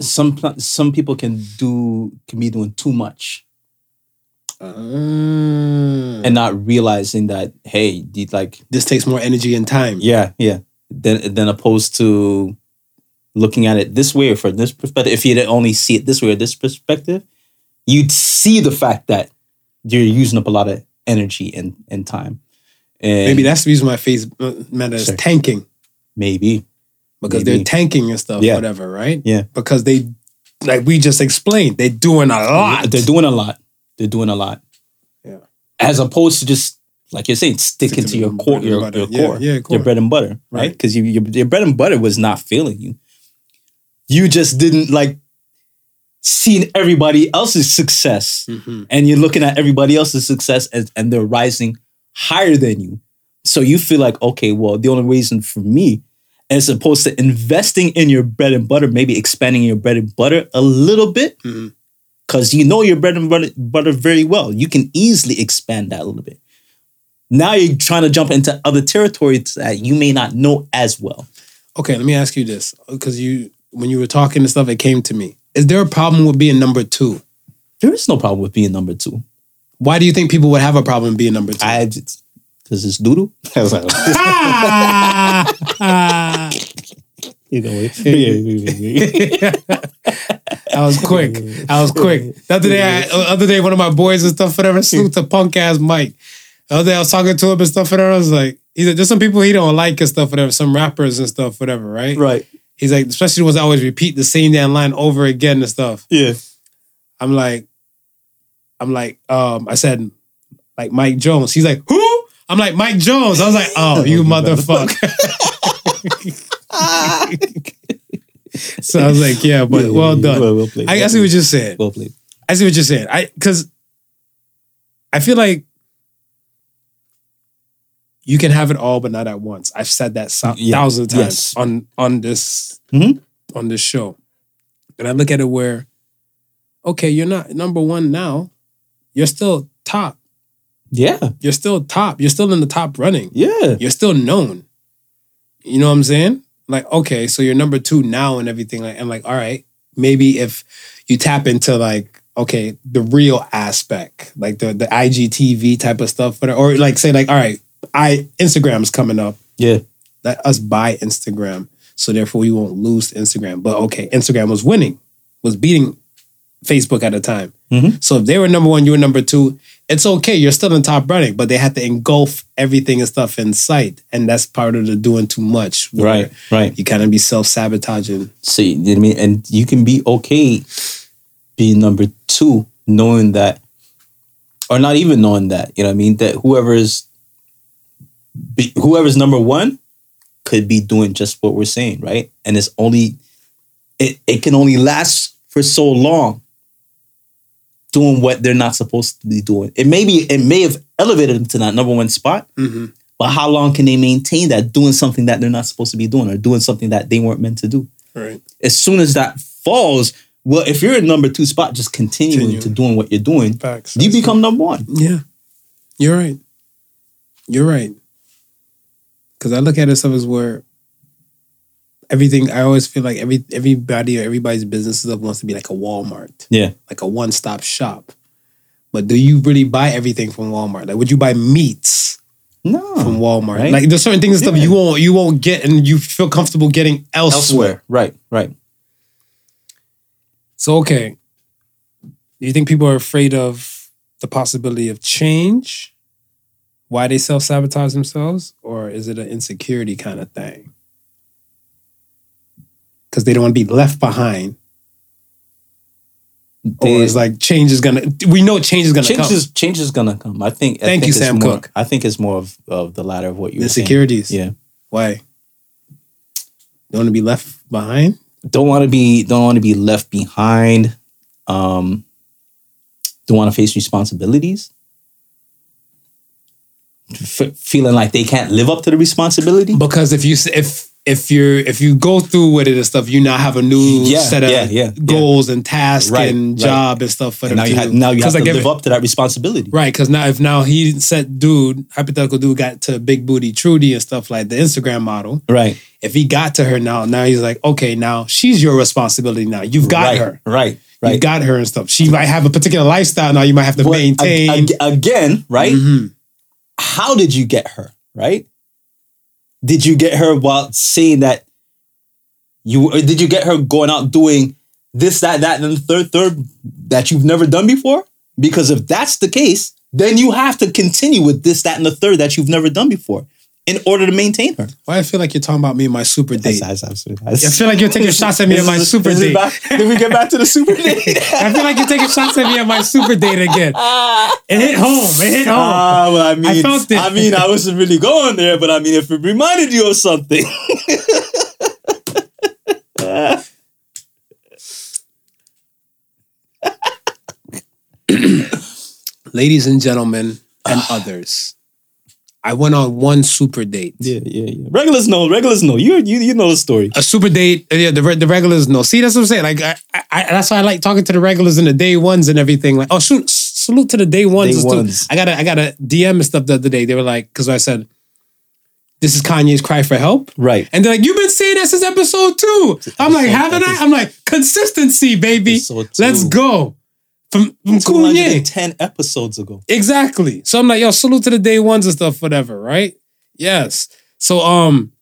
some some people can do can be doing too much Mm. and not realizing that hey, like this takes more energy and time. yeah, yeah, than than opposed to looking at it this way or from this perspective. If you only see it this way or this perspective, you'd see the fact that you're using up a lot of energy and and time. And Maybe that's the reason why face uh, meta is Sure. tanking. maybe because Maybe. they're tanking and stuff, Yeah. whatever, right? Yeah. Because they, like we just explained, they're doing a lot. They're doing a lot. They're doing a lot. Yeah. As opposed to just like you're saying, sticking to to your core, your, your core, yeah, core. your bread and butter, right? Right. Because you, your, your bread and butter was not failing you. You just didn't like seeing everybody else's success, Mhm. and you're looking at everybody else's success, and, and they're rising higher than you. So you feel like, okay, well, the only reason for me, as opposed to investing in your bread and butter, maybe expanding your bread and butter a little bit, because you know your bread and butter, butter very well. You can easily expand that a little bit. Now you're trying to jump into other territories that you may not know as well. Okay, let me ask you this, because you, when you were talking and stuff, it came to me. Is there a problem with being number two? There is no problem with being number two. Why do you think people would have a problem being number two? I just because it's doodle. I was like, you know, I was quick. I was quick. The other day, I, the other day, one of my boys and stuff, whatever, salute to punk ass Mike. The other day, I was talking to him and stuff, whatever. I was like, he's like, there's some people he don't like and stuff, whatever. Some rappers and stuff, whatever, right? right. He's like, especially the ones that always repeat the same damn line over again and stuff. Yeah. I'm like, I'm like, um, I said, like Mike Jones. He's like, who? I'm like Mike Jones. I was like, oh, you motherfucker. so I was like, yeah, but well done. Well, well played. I, I see what you're saying. Well played. I see what you're saying. I because I feel like you can have it all, but not at once. I've said that so- Yeah. thousands of times Yes. on on this Mhm. on this show, and I look at it where, okay, you're not number one now. You're still top. Yeah. You're still top. You're still in the top running. Yeah. You're still known. You know what I'm saying? Like, okay, so you're number two now and everything. Like, I'm like, all right, maybe if you tap into like, okay, the real aspect, like the the IGTV type of stuff, but or like say like, all right, I Instagram's coming up. Yeah. Let us buy Instagram, so therefore we won't lose Instagram. But okay, Instagram was winning, was beating Facebook at the time. Mhm. So if they were number one, you were number two. It's okay. You're still in top running, but they had to engulf everything and stuff in sight, and that's part of the doing too much. Right. Right. You kind of be self sabotaging. So you know what I mean, and you can be okay being number two, knowing that, or not even knowing that. You know what I mean? That whoever's be, whoever's number one could be doing just what we're saying, right? And it's only it it can only last for so long doing what they're not supposed to be doing. It may be it may have elevated them to that number one spot, Mm-hmm. but how long can they maintain that doing something that they're not supposed to be doing or doing something that they weren't meant to do? Right. as soon as that falls, well, if you're in number two spot, just continuing Continue. to doing what you're doing, Facts. you become number one. Yeah. You're right. You're right. Because I look at it stuff as where everything. I always feel like every everybody or everybody's business stuff wants to be like a Walmart, Yeah. like a one stop shop. But do you really buy everything from Walmart? Like, would you buy meats No. from Walmart? right. Like, there's certain things and stuff you won't you won't get, and you feel comfortable getting elsewhere. Elsewhere. Right. Right. So, okay, do you think people are afraid of the possibility of change? Why they self sabotage themselves, or is it an insecurity kind of thing? Because they don't want to be left behind, or They- it's like change is gonna. We know change is gonna change come. is change is gonna come. I think. I Thank think you, Sam more, Cooke. I think it's more of, of the latter of what you. Insecurities. Yeah. Why? Don't want to be left behind. Don't want to be. Don't want to be left behind. Um. Don't want to face responsibilities. F- feeling like they can't live up to the responsibility. Because if you if if you're if you go through with it and stuff, you now have a new Yeah, set of yeah, yeah, goals and tasks Right, and right. job and stuff for And them now you to have now you have to like if- live up to that responsibility. Right, because now if now he said dude, hypothetical dude got to big booty Trudy and stuff like the Instagram model. Right. If he got to her now, now he's like, okay, now she's your responsibility now. You've got right. her. Right. You got her and stuff. She might have a particular lifestyle now. You might have to But maintain. ag- ag- again, right? Mhm. How did you get her right? Did you get her while saying that you or did you get her going out doing this that that and the third third that you've never done before? Because if that's the case then you have to continue with this that and the third that you've never done before in order to maintain her Why I feel like you're talking about me and my super date. That's- that's absolutely- I feel like you're taking shots at me and my super Is it date. back- did we get back to the super date I feel like you're taking shots at me and my super date again. It hit home. It hit home. Ah, well, I mean, felt it. I mean, I wasn't really going there, but I mean, if it reminded you of something, Ladies and gentlemen and others, I went on one super date. Yeah, yeah, yeah. Regulars know. Regulars know. You, you, you know the story. A super date, uh, yeah, the, the regulars know. See, that's what I'm saying. Like, I, I, that's why I like talking to the regulars and the day ones and everything. Like, oh, shoot, salute to the day ones. Day ones. I got a, I got a DM and stuff the other day. They were like, because I said, this is Kanye's cry for help. Right. And they're like, you've been saying that since episode two. I'm like, Episode- haven't I? I'm like, consistency, baby. Let's go. From, from Kanye. 210 episodes ago. Exactly. So I'm like, yo, salute to the day ones and stuff, whatever, right? Yes. So um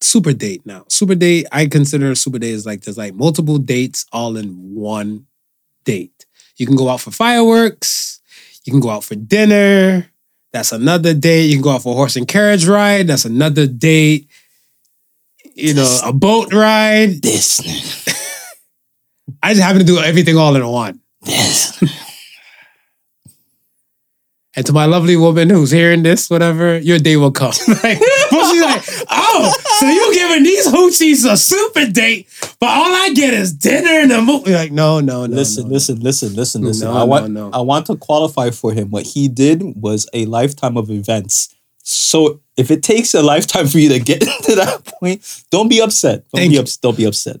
super date now. Super date, I consider a super date is like there's like multiple dates all in one date. You can go out for fireworks, you can go out for dinner. That's another date. You can go out for a horse and carriage ride. That's another date. You know, a boat ride. This. I just happen to do everything all in one. Yes. And to my lovely woman who's hearing this, whatever, your day will come. like, but she's like, oh, so you giving these hoochies a super date, but all I get is dinner and a movie. Like, no, no, no. listen, no, listen, listen, listen, listen. No, I want, no, no. I want to qualify for him. What he did was a lifetime of events. So if it takes a lifetime for you to get to that point, don't be upset. Don't Thank be you. ups- Don't be upset.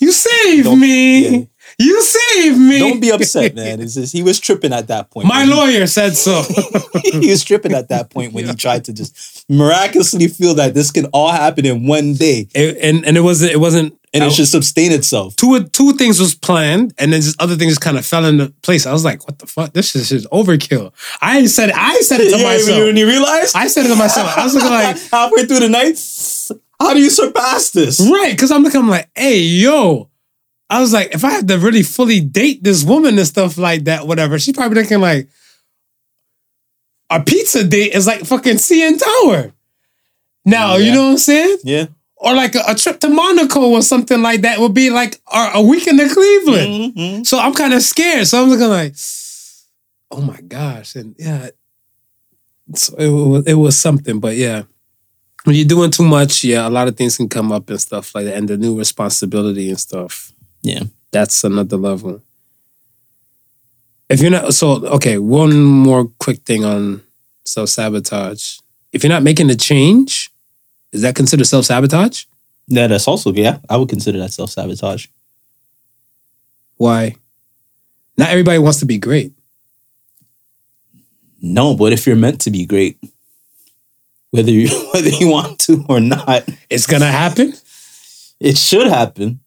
You saved Don't- me. yeah. You saved me. Don't be upset, man. It's just, he was tripping at that point. My When he- lawyer said so. he was tripping at that point when he tried to just miraculously feel that this can all happen in one day It- and and it wasn't it wasn't and I- it should sustain itself. two two things was planned, and then just other things just kind of fell into place. I was like, "What the fuck? This is just overkill." I said, I said it to Yeah, myself. when you realize I said it to myself. I was like, halfway through the night, how do you surpass this? right, because I'm looking, I'm like, "Hey, yo." I was like, if I have to really fully date this woman and stuff like that, whatever, she's probably thinking like a pizza date is like fucking CN Tower. Now, you know what I'm saying? Yeah. Or like a, a trip to Monaco or something like that would be like or a weekend in Cleveland. Mhm. So I'm kind of scared. So I'm looking like, oh my gosh. And yeah, so it was, it was something. But yeah, when you're doing too much, yeah, a lot of things can come up and stuff like that. And the new responsibility and stuff. Yeah. That's another level. If you're not, so, okay, one more quick thing on self sabotage. If you're not making a change, is that considered self sabotage? Yeah, that's also yeah. I would consider that self sabotage. Why? Not everybody wants to be great. No, but if you're meant to be great, whether you whether you want to or not. It's gonna happen. It should happen.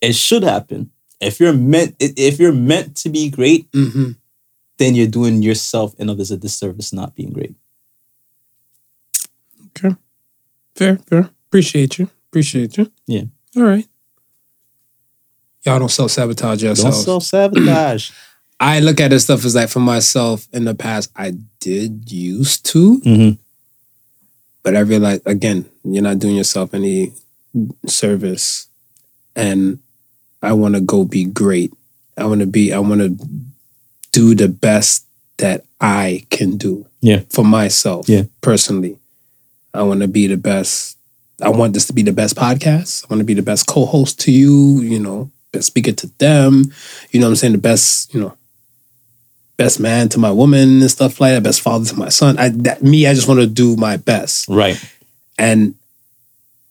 It should happen. If you're meant if you're meant to be great, Mm-hmm. then you're doing yourself and others a disservice not being great. Okay. Fair, fair. Appreciate you. Appreciate you. Yeah. All right. Y'all don't self sabotage Don't self sabotage. I look at this stuff as like for myself in the past, I did used to, mm-hmm. But I realized again, you're not doing yourself any service. And I want to go be great. I want to be, I want to do the best that I can do. Yeah. For myself. Yeah. Personally. I want to be the best. I want this to be the best podcast. I want to be the best co-host to you, you know, best speaker to them. You know what I'm saying? The best, you know, best man to my woman and stuff like that, best father to my son. I that me, I just want to do my best. Right. And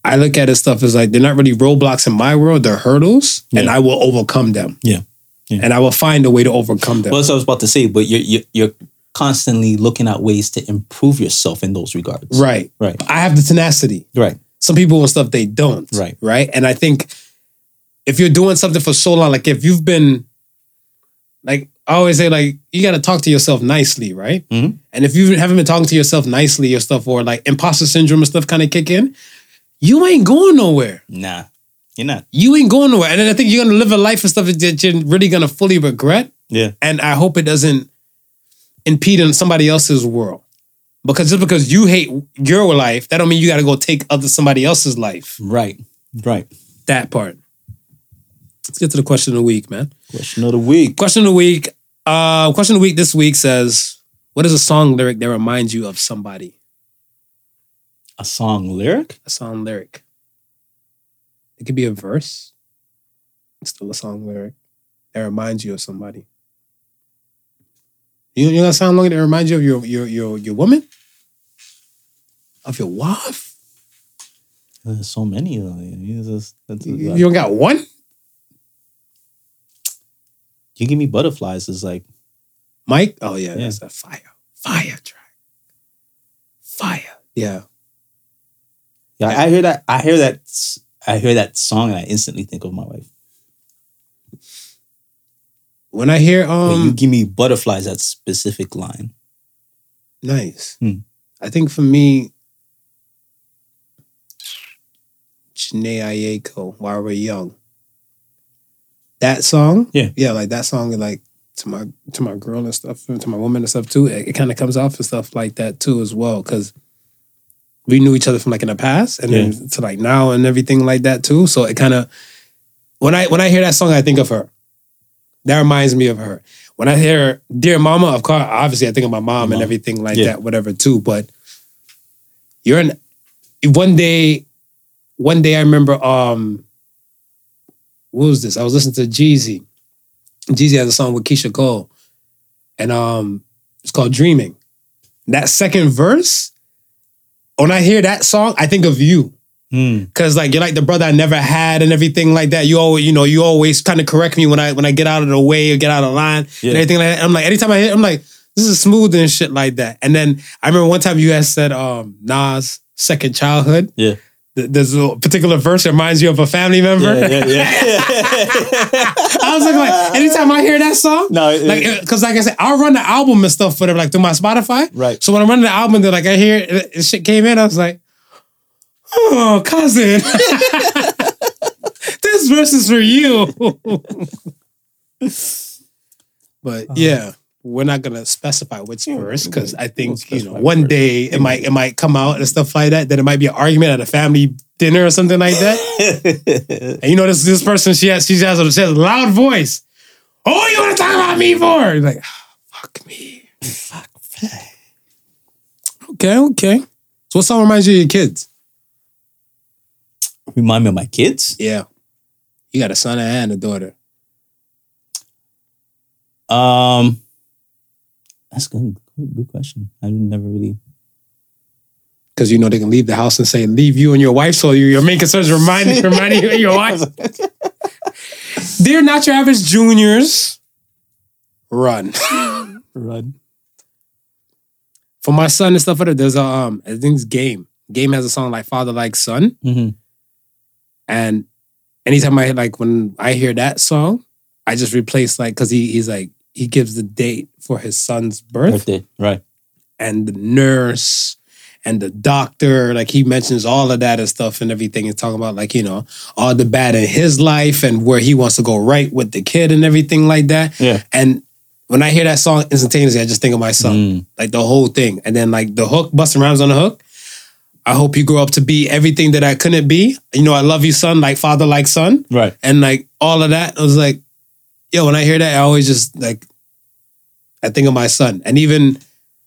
I look at it stuff as like they're not really roadblocks in my world, they're hurdles, and I will overcome them. Yeah. Yeah. And I will find a way to overcome them. Well, that's what I was about to say, but you're you're, you're constantly looking at ways to improve yourself in those regards. right. Right. I have the tenacity. Right. Some people and stuff they don't. Right. Right. And I think if you're doing something for so long, like if you've been like I always say, like you gotta talk to yourself nicely, right? Mhm. And if you haven't been talking to yourself nicely or stuff, or like imposter syndrome and stuff kind of kick in, you ain't going nowhere. Nah. You're not. You ain't going nowhere. And then I think you're gonna live a life and stuff that you're really gonna fully regret. Yeah. And I hope it doesn't impede on somebody else's world. Because just because you hate your life, that don't mean you gotta go take other somebody else's life. Right. Right. That part. Let's get to the question of the week, man. Question of the week. Question of the week. Uh question of the week this week says, what is a song lyric that reminds you of somebody? A song lyric? A song lyric. It could be a verse. It's still a song lyric that reminds you of somebody. You you got a song lyric that reminds you of your your your your woman? Of your wife? There's so many. of them. It's just- You, you don't got one? You give me butterflies is like Mike? Oh yeah, Yeah. that's a fire. Fire track. Fire. Yeah. yeah, I hear that I hear that I hear that song and I instantly think of my wife. When I hear When um you give me butterflies, that specific line. Nice. Hmm. I think for me, Jhené Aiko, While We're Young. That song, Yeah. yeah, like that song, like to my to my girl and stuff, to my woman and stuff too. It, it kind of comes off and stuff like that too as well, because we knew each other from like in the past, and then to like now and everything like that too. So it kind of when I when I hear that song, I think of her. That reminds me of her. When I hear "Dear Mama," of course, obviously I think of my mom and everything like Yeah. that, whatever too. But you're in one day. One day I remember. Um, what was this? I was listening to Jeezy. Jeezy has a song with Keyshia Cole, and um, it's called "Dreaming." That second verse, when I hear that song, I think of you. Hmm. Cause like you're like the brother I never had and everything like that. You always, you know, you always kind of correct me when I when I get out of the way or get out of line Yeah. and everything like that. I'm like, anytime I hear, I'm like, this is smooth and shit like that. And then I remember one time you guys said um Nas second childhood. Yeah. Th- There's a particular verse that reminds you of a family member. Yeah, yeah, yeah. I was like, like, anytime I hear that song, no, it- like, uh, because like I said, I'll run the album and stuff for them, like through my Spotify. Right. So when I'm running the album, then like I hear it, it shit came in, I was like, oh, cousin, this verse is for you. but uh-huh. yeah, we're not gonna specify which verse because I think you know one verse. day it might it might come out and stuff like that. Then it might be an argument at a family dinner or something like that. And you know this this person she has she has a, she has a loud voice. Oh, you want to talk about me for? You're like, "Ah, fuck me. Fuck. Me. Okay, okay. So what song reminds you of your kids? Remind me of my kids. Yeah. You got a son and a daughter. Um, that's good. Good, good question. I never really. Because you know they can leave the house and say, leave you and your wife. So your main concern is reminding, reminding you of your wife. They're not your average juniors. Run. Run. for my son and stuff like that, there's a um I think it's game. Game has a song like Father Like Son. hmm And anytime I like when I hear that song, I just replace like because he he's like he gives the date for his son's birth Birthday. Right. and the nurse and the doctor. Like he mentions all of that and stuff and everything. And talking about like, you know, all the bad in his life and where he wants to go right with the kid and everything like that. Yeah. And when I hear that song instantaneously, I just think of my son. Mm. Like the whole thing. And then like the hook, Busta Rhymes on the hook. I hope you grow up to be everything that I couldn't be. You know, I love you, son, like father, like son. Right. And like all of that, I was like, yo, when I hear that, I always just like, I think of my son. And even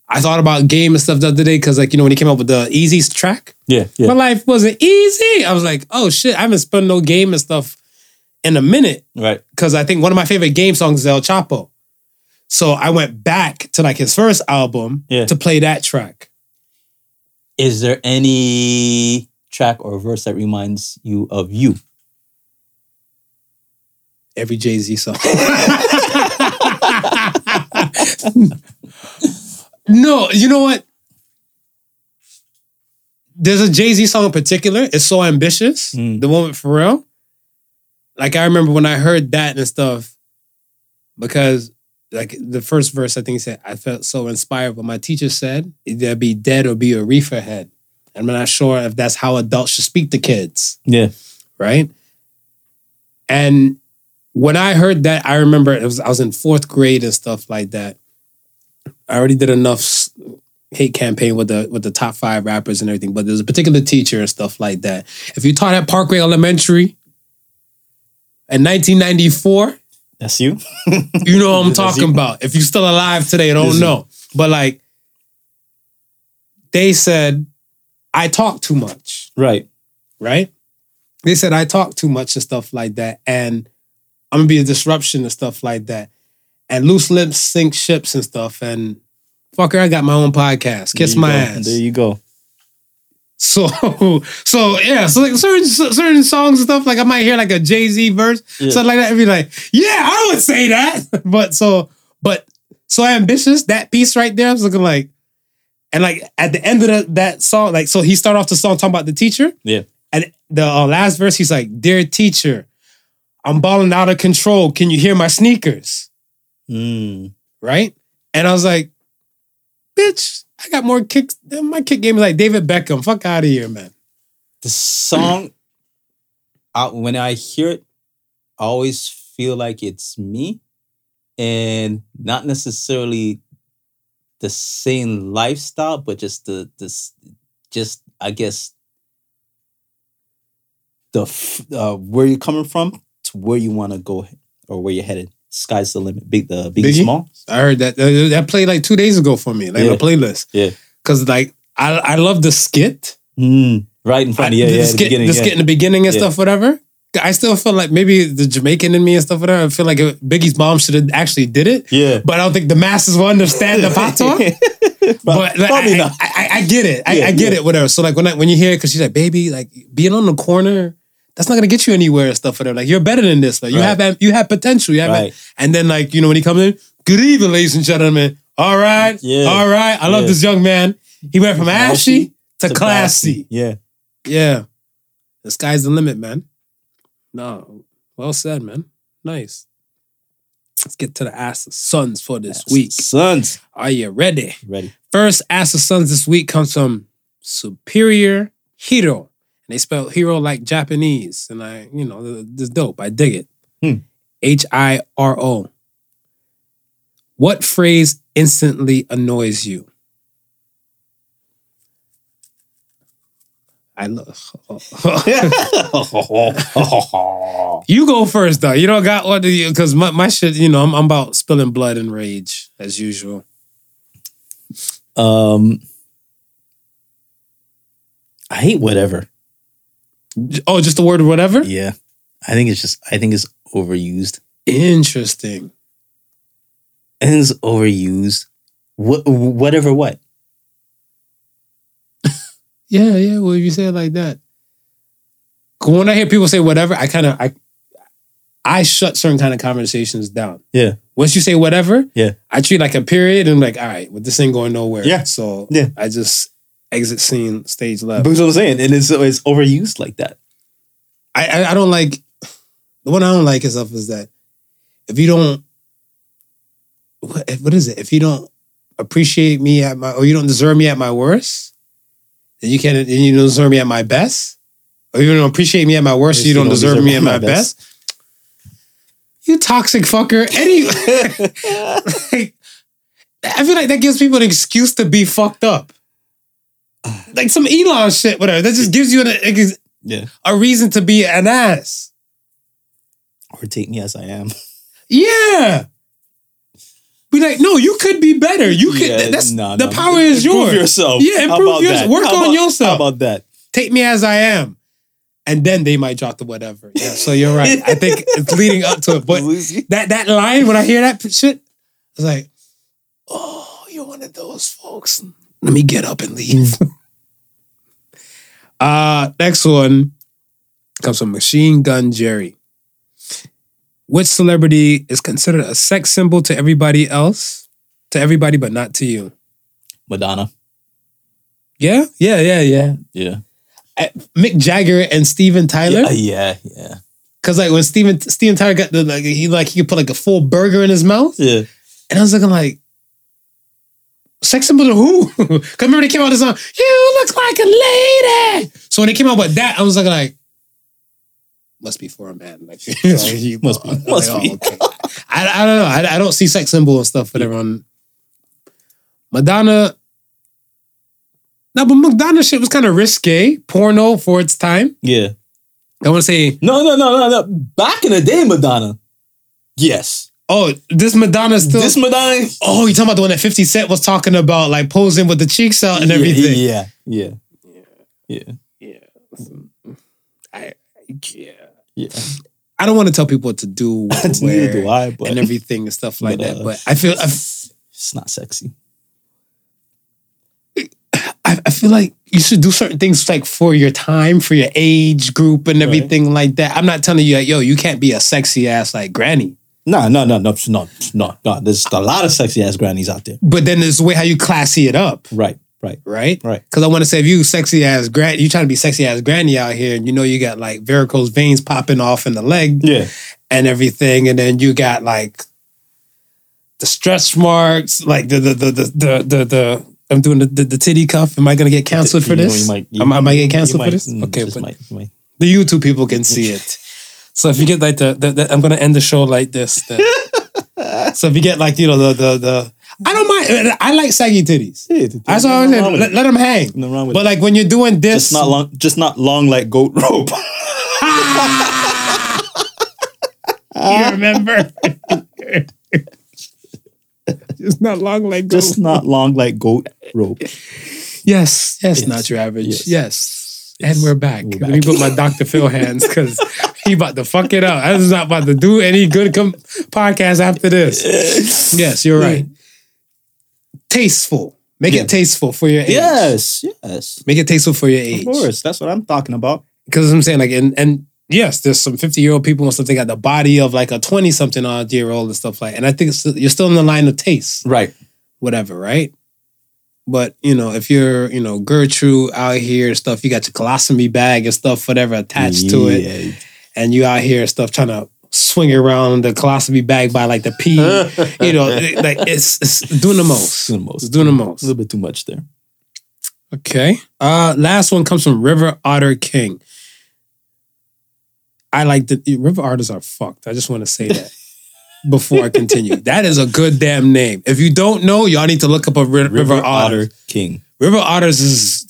I thought about game and stuff the other day because, like, you know, when he came up with the easy track, Yeah. my life wasn't easy. I was like, oh shit, I haven't spun no game and stuff in a minute Right. because I think one of my favorite game songs is El Chapo. So I went back to like his first album Yeah. to play that track. Is there any track or verse that reminds you of you? Every Jay Z song. no, you know what? There's a Jay Z song in particular. It's so ambitious. Mm. The one with Pharrell. Like I remember when I heard that and stuff, because like the first verse, I think he said, I felt so inspired. But my teacher said, either be dead or be a reefer head. I'm not sure if that's how adults should speak to kids Yeah. right? And when I heard that, I remember it was I was in fourth grade and stuff like that. I already did enough hate campaign with the with the top five rappers and everything, but there's a particular teacher and stuff like that. If you taught at Parkway Elementary in 1994, That's you. you know what I'm talking about. If you're still alive today, I don't you. know. But like, they said I talk too much Right. right? They said I talk too much and stuff like that, and I'm gonna be a disruption and stuff like that. And loose lips sink ships and stuff. And fucker, I got my own podcast. Kiss my go. ass. There you go. So, so yeah, so like certain certain songs and stuff, like I might hear like a Jay Z verse, Yeah. something like that, and be like, yeah, I would say that. but so, but so ambitious. That piece right there, I was looking like, and like at the end of the, that song, like so he started off the song talking about the teacher, Yeah. and the uh, last verse, he's like, "Dear teacher, I'm balling out of control. Can you hear my sneakers?" Mm. Right? And I was like, "Bitch, I got more kicks. My kick game is like David Beckham. Fuck out of here, man." The song, I, when I hear it, I always feel like it's me and not necessarily the same lifestyle, but just the this just I guess the uh, where you're coming from where you want to go or where you're headed. Sky's the limit. Big the big Biggie? small. I heard that uh, that played like two days ago for me, like Yeah. a playlist. Yeah. Cause like I I love the skit. Mm, right in front of I- yeah, the yeah, the skit, beginning. the yeah. in the beginning and Yeah. stuff, whatever. I still feel like maybe the Jamaican in me and stuff, whatever. I feel like Biggie's mom should have actually did it, yeah. but I don't think the masses will understand the patois. but like, probably I, not. I, I, get it. I, Yeah, I get yeah. it. Whatever. So like when I, when you hear it, because she's like, baby, like being on the corner, that's not gonna get you anywhere and stuff. Whatever. Like you're better than this. Like you Right. have you have potential. You have Right. and then like you know when he comes in, good evening, ladies and gentlemen. All right, Yeah. all right. I love Yeah. this young man. He went from ashy to, To classy. Yeah. Yeah, the sky's the limit, man. No, well said, man. Nice. Let's get to the ass of sons for this week. Sons. Are you ready? Ready. First ass of sons this week comes from Superior Hero. And they spell hero like Japanese. And I, you know, this dope. I dig it. Hmm. H I R O. What phrase instantly annoys you? I love. you go first though. You don't got what because my, my shit. You know, I'm, I'm about spilling blood and rage as usual. um, I hate whatever. Oh, just the word whatever. Yeah, I think it's just. I think it's overused. Interesting. I think it's overused. What? Whatever. What? Yeah, yeah. Well, if you say it like that. when I hear people say whatever, I kind of I I shut certain kind of conversations down. Yeah. Once you say whatever, Yeah. I treat like a period and I'm like, all right, well, this ain't going nowhere. Yeah. So Yeah. I just exit scene, stage left. But that's what I'm saying, and it's it's overused like that. I, I I don't like the one I don't like is is that if you don't what, what is it? If you don't appreciate me at my or you don't deserve me at my worst, then you can't then you don't deserve me at my best. Or you don't appreciate me at my worst, Yes, you, don't, deserve, me at my best. You toxic fucker. Any like, I feel like that gives people an excuse to be fucked up. Like some Elon shit, whatever. That just gives you an, ex- Yeah. a reason to be an ass. Or take me as I am. Yeah. Be like, no, you could be better. You could. Yeah, that's no, the no. power is Improve yours. yourself. Yeah, improve about yourself. that? Work on yourself. How about that? Take me as I am, and then they might drop the whatever. Yeah. So you're right. I think it's leading up to it, but that that line when I hear that shit, it's like, oh, you're one of those folks. Let me get up and leave. uh next one comes from Machine Gun Jerry. Which celebrity is considered a sex symbol to everybody else? To everybody, but not to you. Madonna. Yeah, yeah, yeah, yeah. Yeah. Mick Jagger and Steven Tyler. Yeah, yeah, yeah. Cause like when Steven Steven Tyler got the like he like he could put like a full burger in his mouth. Yeah. And I was looking like, sex symbol to who? Cause remember they came out with this song, you look like a lady. So when they came out with that, I was looking like, must be for a man. Like, like, you- Must be, I'm like, must oh, okay. I, I don't know. I, I don't see sex symbol and stuff for everyone. Madonna. No, but Madonna shit was kind of risque, porno for its time. Yeah. I want to say, No, no, no, no, no. Back in the day, Madonna. Yes. Oh, this Madonna still. this Madonna. oh, you talking about the one that 50 Cent was talking about, like posing with the cheeks out and everything. Yeah, yeah, yeah, Yeah. I, yeah. yeah. I don't want to tell people what to do, what to Neither do I, but and everything and stuff like but, that. uh, But I feel, I, it's not sexy. I, I feel like you should do certain things like for your time, for your age group, and everything like that. I'm not telling you, like, yo, you can't be a sexy ass like granny. No, no, no, no, no, no, no. There's a lot of sexy ass grannies out there. But then there's the way how you classy it up, Right, right, right? right. Because I want to say, if you sexy ass granny, you trying to be sexy ass granny out here, and you know you got like varicose veins popping off in the leg, Yeah. and everything, and then you got like the stretch marks, like the the the the the, the, the I'm doing the, the, the titty cuff. Am I gonna get canceled for this? you might- you- am, I- am you canceled for this? mm, Okay, but the YouTube people can see it. So if you get like the, the, the I'm gonna end the show like this. the- so if you get like you know the the the I don't mind. I like saggy titties. Yeah, That's all I'm nothing wrong saying. Let, let them hang. Nothing wrong with But like when you're doing this, Just not long, just not long like goat rope. you remember. Just not long like goat. just not long like goat rope. Yes, yes, Yes. not your average. Yes. Yes. And we're back. We're Let me put my Dr. Phil hands because he about to fuck it up. I was not about to do any good com- podcast after this. Yes, you're right. Tasteful. Make Yeah. it tasteful for your age. Yes, yes. Make it tasteful for your age. Of course, that's what I'm talking about. Because I'm saying like, and, and yes, there's some 50 year old people and stuff. They got the body of like a 20 something odd year old and stuff like. And I think it's, you're still in the line of taste. Right. whatever, right? But you know, if you're, you know, Gertrude out here and stuff, you got your colostomy bag and stuff, whatever attached to it, and you out here and stuff trying to swing around the colostomy bag by like the P, you know, like it's it's doing the most. Doing the most. It's doing the most. A little bit too much there. Okay. Uh last one comes from River Otter King. I like the River Otters are fucked. I just want to say that before I continue. that is a good damn name. If you don't know, y'all need to look up a Ri- River, Otter. King. River Otters is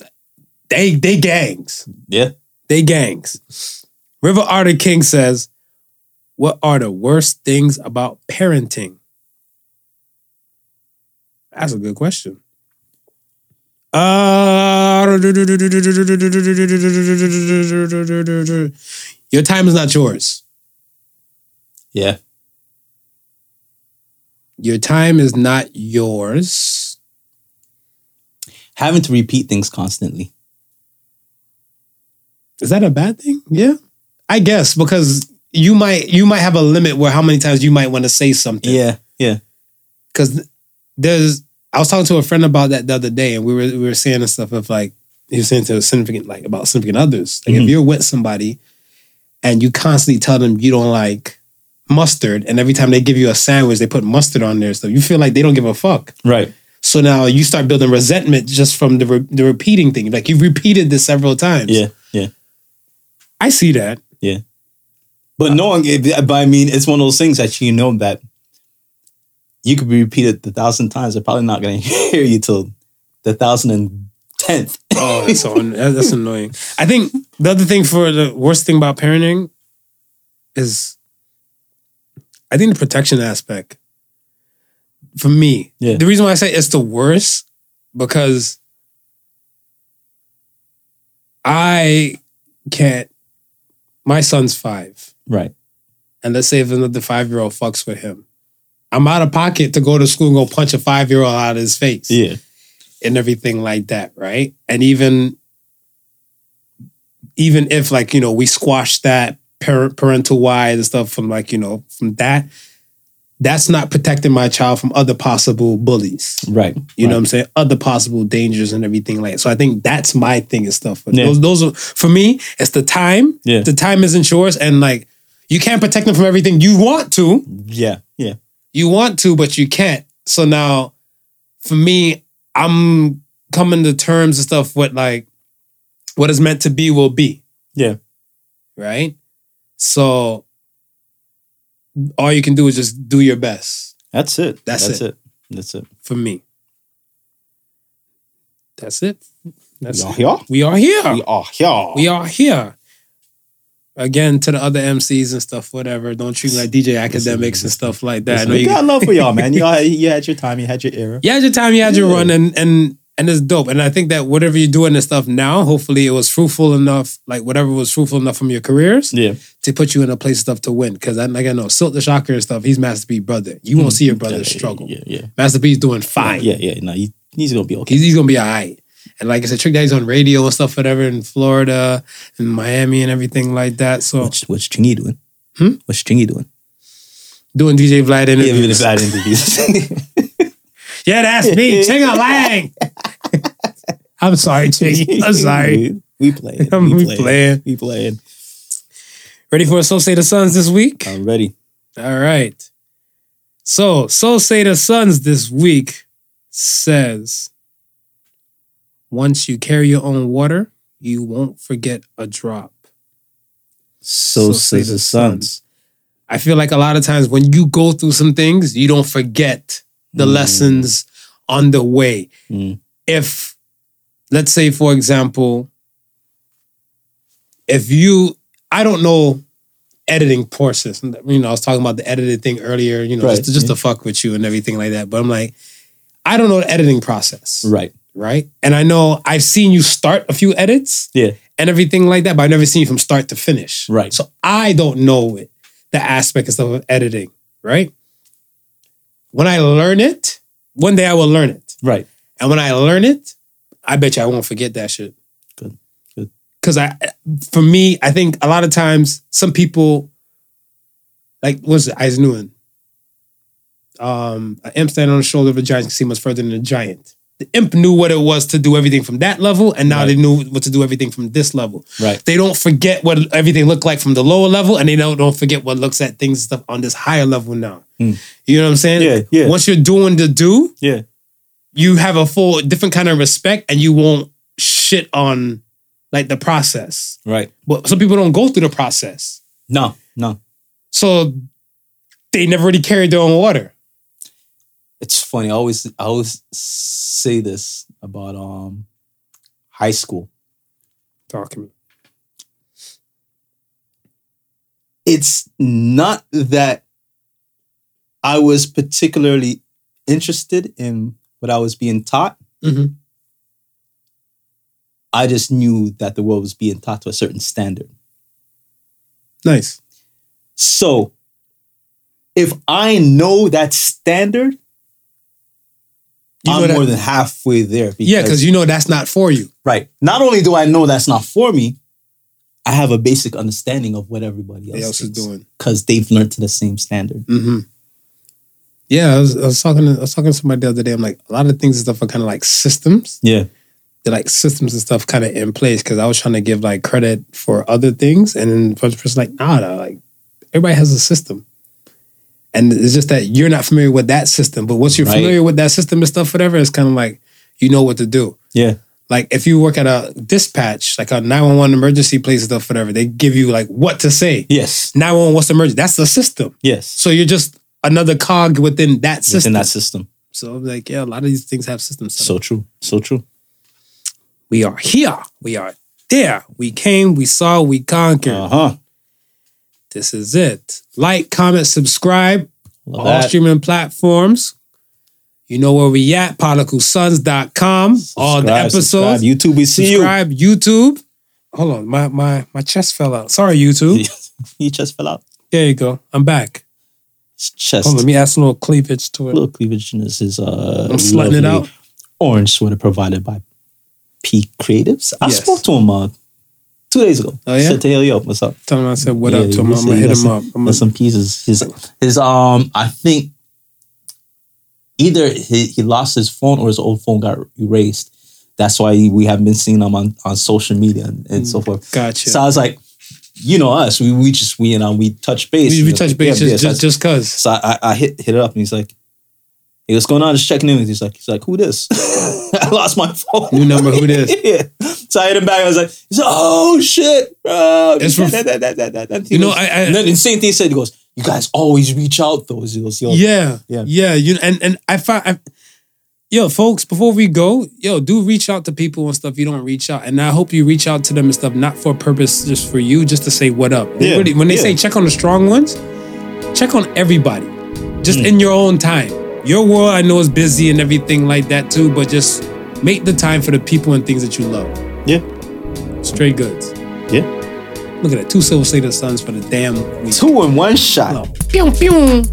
they they gangs. Yeah. They gangs. River Otter King says, "What are the worst things about parenting?" That's a good question. Uh, your time is not yours. Yeah. Your time is not yours. Having to repeat things constantly. Is that a bad thing? Yeah, I guess because you might you might have a limit where how many times you might want to say something. Yeah, yeah. because there's I was talking to a friend about that the other day, and we were we were saying and stuff of like he was saying to a significant like about significant others. Like Mhm. if you're with somebody and you constantly tell them you don't like mustard, and every time they give you a sandwich, they put mustard on there, so you feel like they don't give a fuck. Right. So now you start building resentment just from the re- the repeating thing. Like you've repeated this several times. Yeah, yeah. I see that. Yeah. But no one, but I mean, it's one of those things that you know that you could be repeated a thousand times. They're probably not going to hear you till the thousand and tenth. Oh, that's so that- that's annoying. I think the other thing for the worst thing about parenting is, I think the protection aspect. For me, Yeah. the reason why I say it's the worst because I can't. My son's five, Right. and let's say if another five year old fucks with him, I'm out of pocket to go to school and go punch a five year old out of his face Yeah. and everything like that, right? And even even if like you know we squash that parental wise and stuff from like you know from that, that's not protecting my child from other possible bullies. Right. You know what I'm saying? Other possible dangers and everything like. So I think that's my thing and stuff. Yeah. those those are for me. It's the time. Yeah. The time isn't yours, and like you can't protect them from everything you want to Yeah. Yeah. you want to, but you can't. So now, for me, I'm coming to terms and stuff with like what is meant to be will be. Yeah. Right. So all you can do is just do your best That's it. That's That's it. it. That's it. for me. That's it. That's we are it. here. We are here. We are here. We are here. Again, to the other MCs and stuff, whatever. Don't treat me like DJ Akademiks and stuff like that. I Listen, know we you got love for y'all, man. You, all, you had your time. You had your era. you had your time, you had your Yeah. run, and and and it's dope. And I think that whatever you're doing this stuff now, hopefully it was fruitful enough, like whatever was fruitful enough from your careers Yeah. to put you in a place stuff to win. Because I like I know Silk the Shocker and stuff, he's Master P brother. You won't see your brother Mm-hmm. Yeah, struggle. Yeah. Yeah. Master P's doing fine. Yeah. Yeah. No, he, he's gonna be okay. He's, he's gonna be all right. And like I said, Trick Daddy's on radio and stuff, whatever, in Florida and Miami and everything like that. So What's what's Stringy doing? Hmm? What's Chingy doing? doing DJ Vlad Yeah, even interviews. if I interviews. Yeah, that's me, Chinga Lang. I'm sorry, Chingy. I'm sorry. We, playing. We playing. playing. We playing. Ready for So Say the Sons this week? I'm ready. All right. So, So Say the Sons this week says once you carry your own water, you won't forget a drop. So, Say the sons. I feel like a lot of times when you go through some things, you don't forget the Mm. lessons on the way. Mm. If, let's say, for example, if you, I don't know editing process. You know, I was talking about the edited thing earlier, you know, Right, just, just yeah. to fuck with you and everything like that. But I'm like, I don't know the editing process. Right. Right. And I know I've seen you start a few edits Yeah. and everything like that, but I've never seen you from start to finish. Right. So I don't know it, the aspect and stuff of editing, right? When I learn it, one day I will learn it. Right. And when I learn it, I bet you I won't forget that shit. Good. Good. Cause I for me, I think a lot of times some people like what's it, Isaac Newton? Um, an imp standing on the shoulder of a giant can see much further than a giant. The imp knew what it was to do everything from that level, and now Right. they knew what to do everything from this level Right. they don't forget what everything looked like from the lower level, and they don't, don't forget what looks at things and stuff on this higher level now. Mm. You know what I'm saying? Yeah, yeah. Once you're doing the do, Yeah. you have a full different kind of respect, and you won't shit on like the process. Right. But some people don't go through the process, No. No. so they never really carried their own water. It's funny. I always I always say this about um high school. Talk to me. It's not that I was particularly interested in what I was being taught. Mhm. I just knew that the world was being taught to a certain standard. Nice. So if I know that standard, You I'm that- more than halfway there. yeah, because you know that's not for you. right. Not only do I know that's not for me, I have a basic understanding of what everybody else, else is doing. because they've learned to the same standard. hmm Yeah, I was, I was talking. To, I was talking to somebody the other day. I'm like, a lot of things and stuff are kind of like systems. Yeah, They're like systems and stuff kind of in place because I was trying to give like credit for other things, and then the first person like, nah, nah, like everybody has a system, and it's just that you're not familiar with that system. But once you're Right. familiar with that system and stuff, whatever, it's kind of like you know what to do. yeah, Like if you work at a dispatch, like a 911 emergency place and stuff, whatever, they give you like what to say. yes, 911, what's the emergency? That's the system. yes. So you're just another cog within that system. Within that system, So I'm like, yeah, a lot of these things have systems. so true, so true. we are here. We are there. We came, we saw, we conquered. Uh huh. This is it. Like, comment, subscribe. Love all that. streaming platforms. You know where we at, particlesons.com. All the episodes. subscribe. YouTube, we see you. subscribe, YouTube. Hold on, my my my chest fell out. Sorry, YouTube. you. chest fell out. There you go. I'm back. Chest. Hold on, let me add some little cleavage to it. little cleavage in this is uh I'm slutting it out. Orange sweater provided by P Creatives. I Yes. spoke to him uh, two days ago. Oh, yeah? Said to yo, what's up? Tell him I said what Yeah, up to him. I'm gonna hit him up. I'm some pieces. His his um I think either he, he lost his phone or his old phone got erased. That's why we haven't been seeing him on, on social media and, and so forth. gotcha. So I was like, you know us, we we just we you know we touch base. we, we touch base just, yeah, just just cause. so I, I hit hit it up and he's like, hey, what's going on? Just checking in. He's like, he's like, who this? I lost my phone. New number, who this? yeah. So I hit him back. I was like, he's like, oh shit, bro. It's ref- that, that, that, that, that, that. You know, goes- I- I- and then the same thing he said. He goes, you guys always reach out though. He goes, yo, Yeah, Yeah. yeah, You and and I find, I, yo, folks, before we go, yo, do reach out to people and stuff. You don't reach out, and I hope you reach out to them and stuff, not for a purpose, just for you, just to say what up. Yeah, really- when they yeah. say check on the strong ones, check on everybody, just Mm. in your own time. Your world, I know, is busy and everything like that too, but just make the time for the people and things that you love. yeah, Straight goods. yeah. Look at that, two silver slated sons for the damn week. Two in one shot. Pew, pew.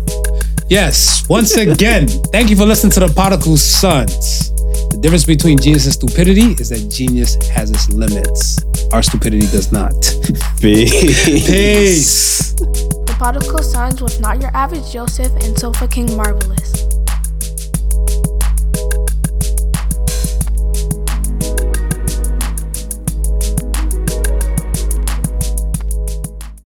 Yes, once again, thank you for listening to the Particle Sons. The difference between genius and stupidity is that genius has its limits. Our stupidity does not. Peace. The Particle Sons was not your average Joseph and Sofa King Marvelous.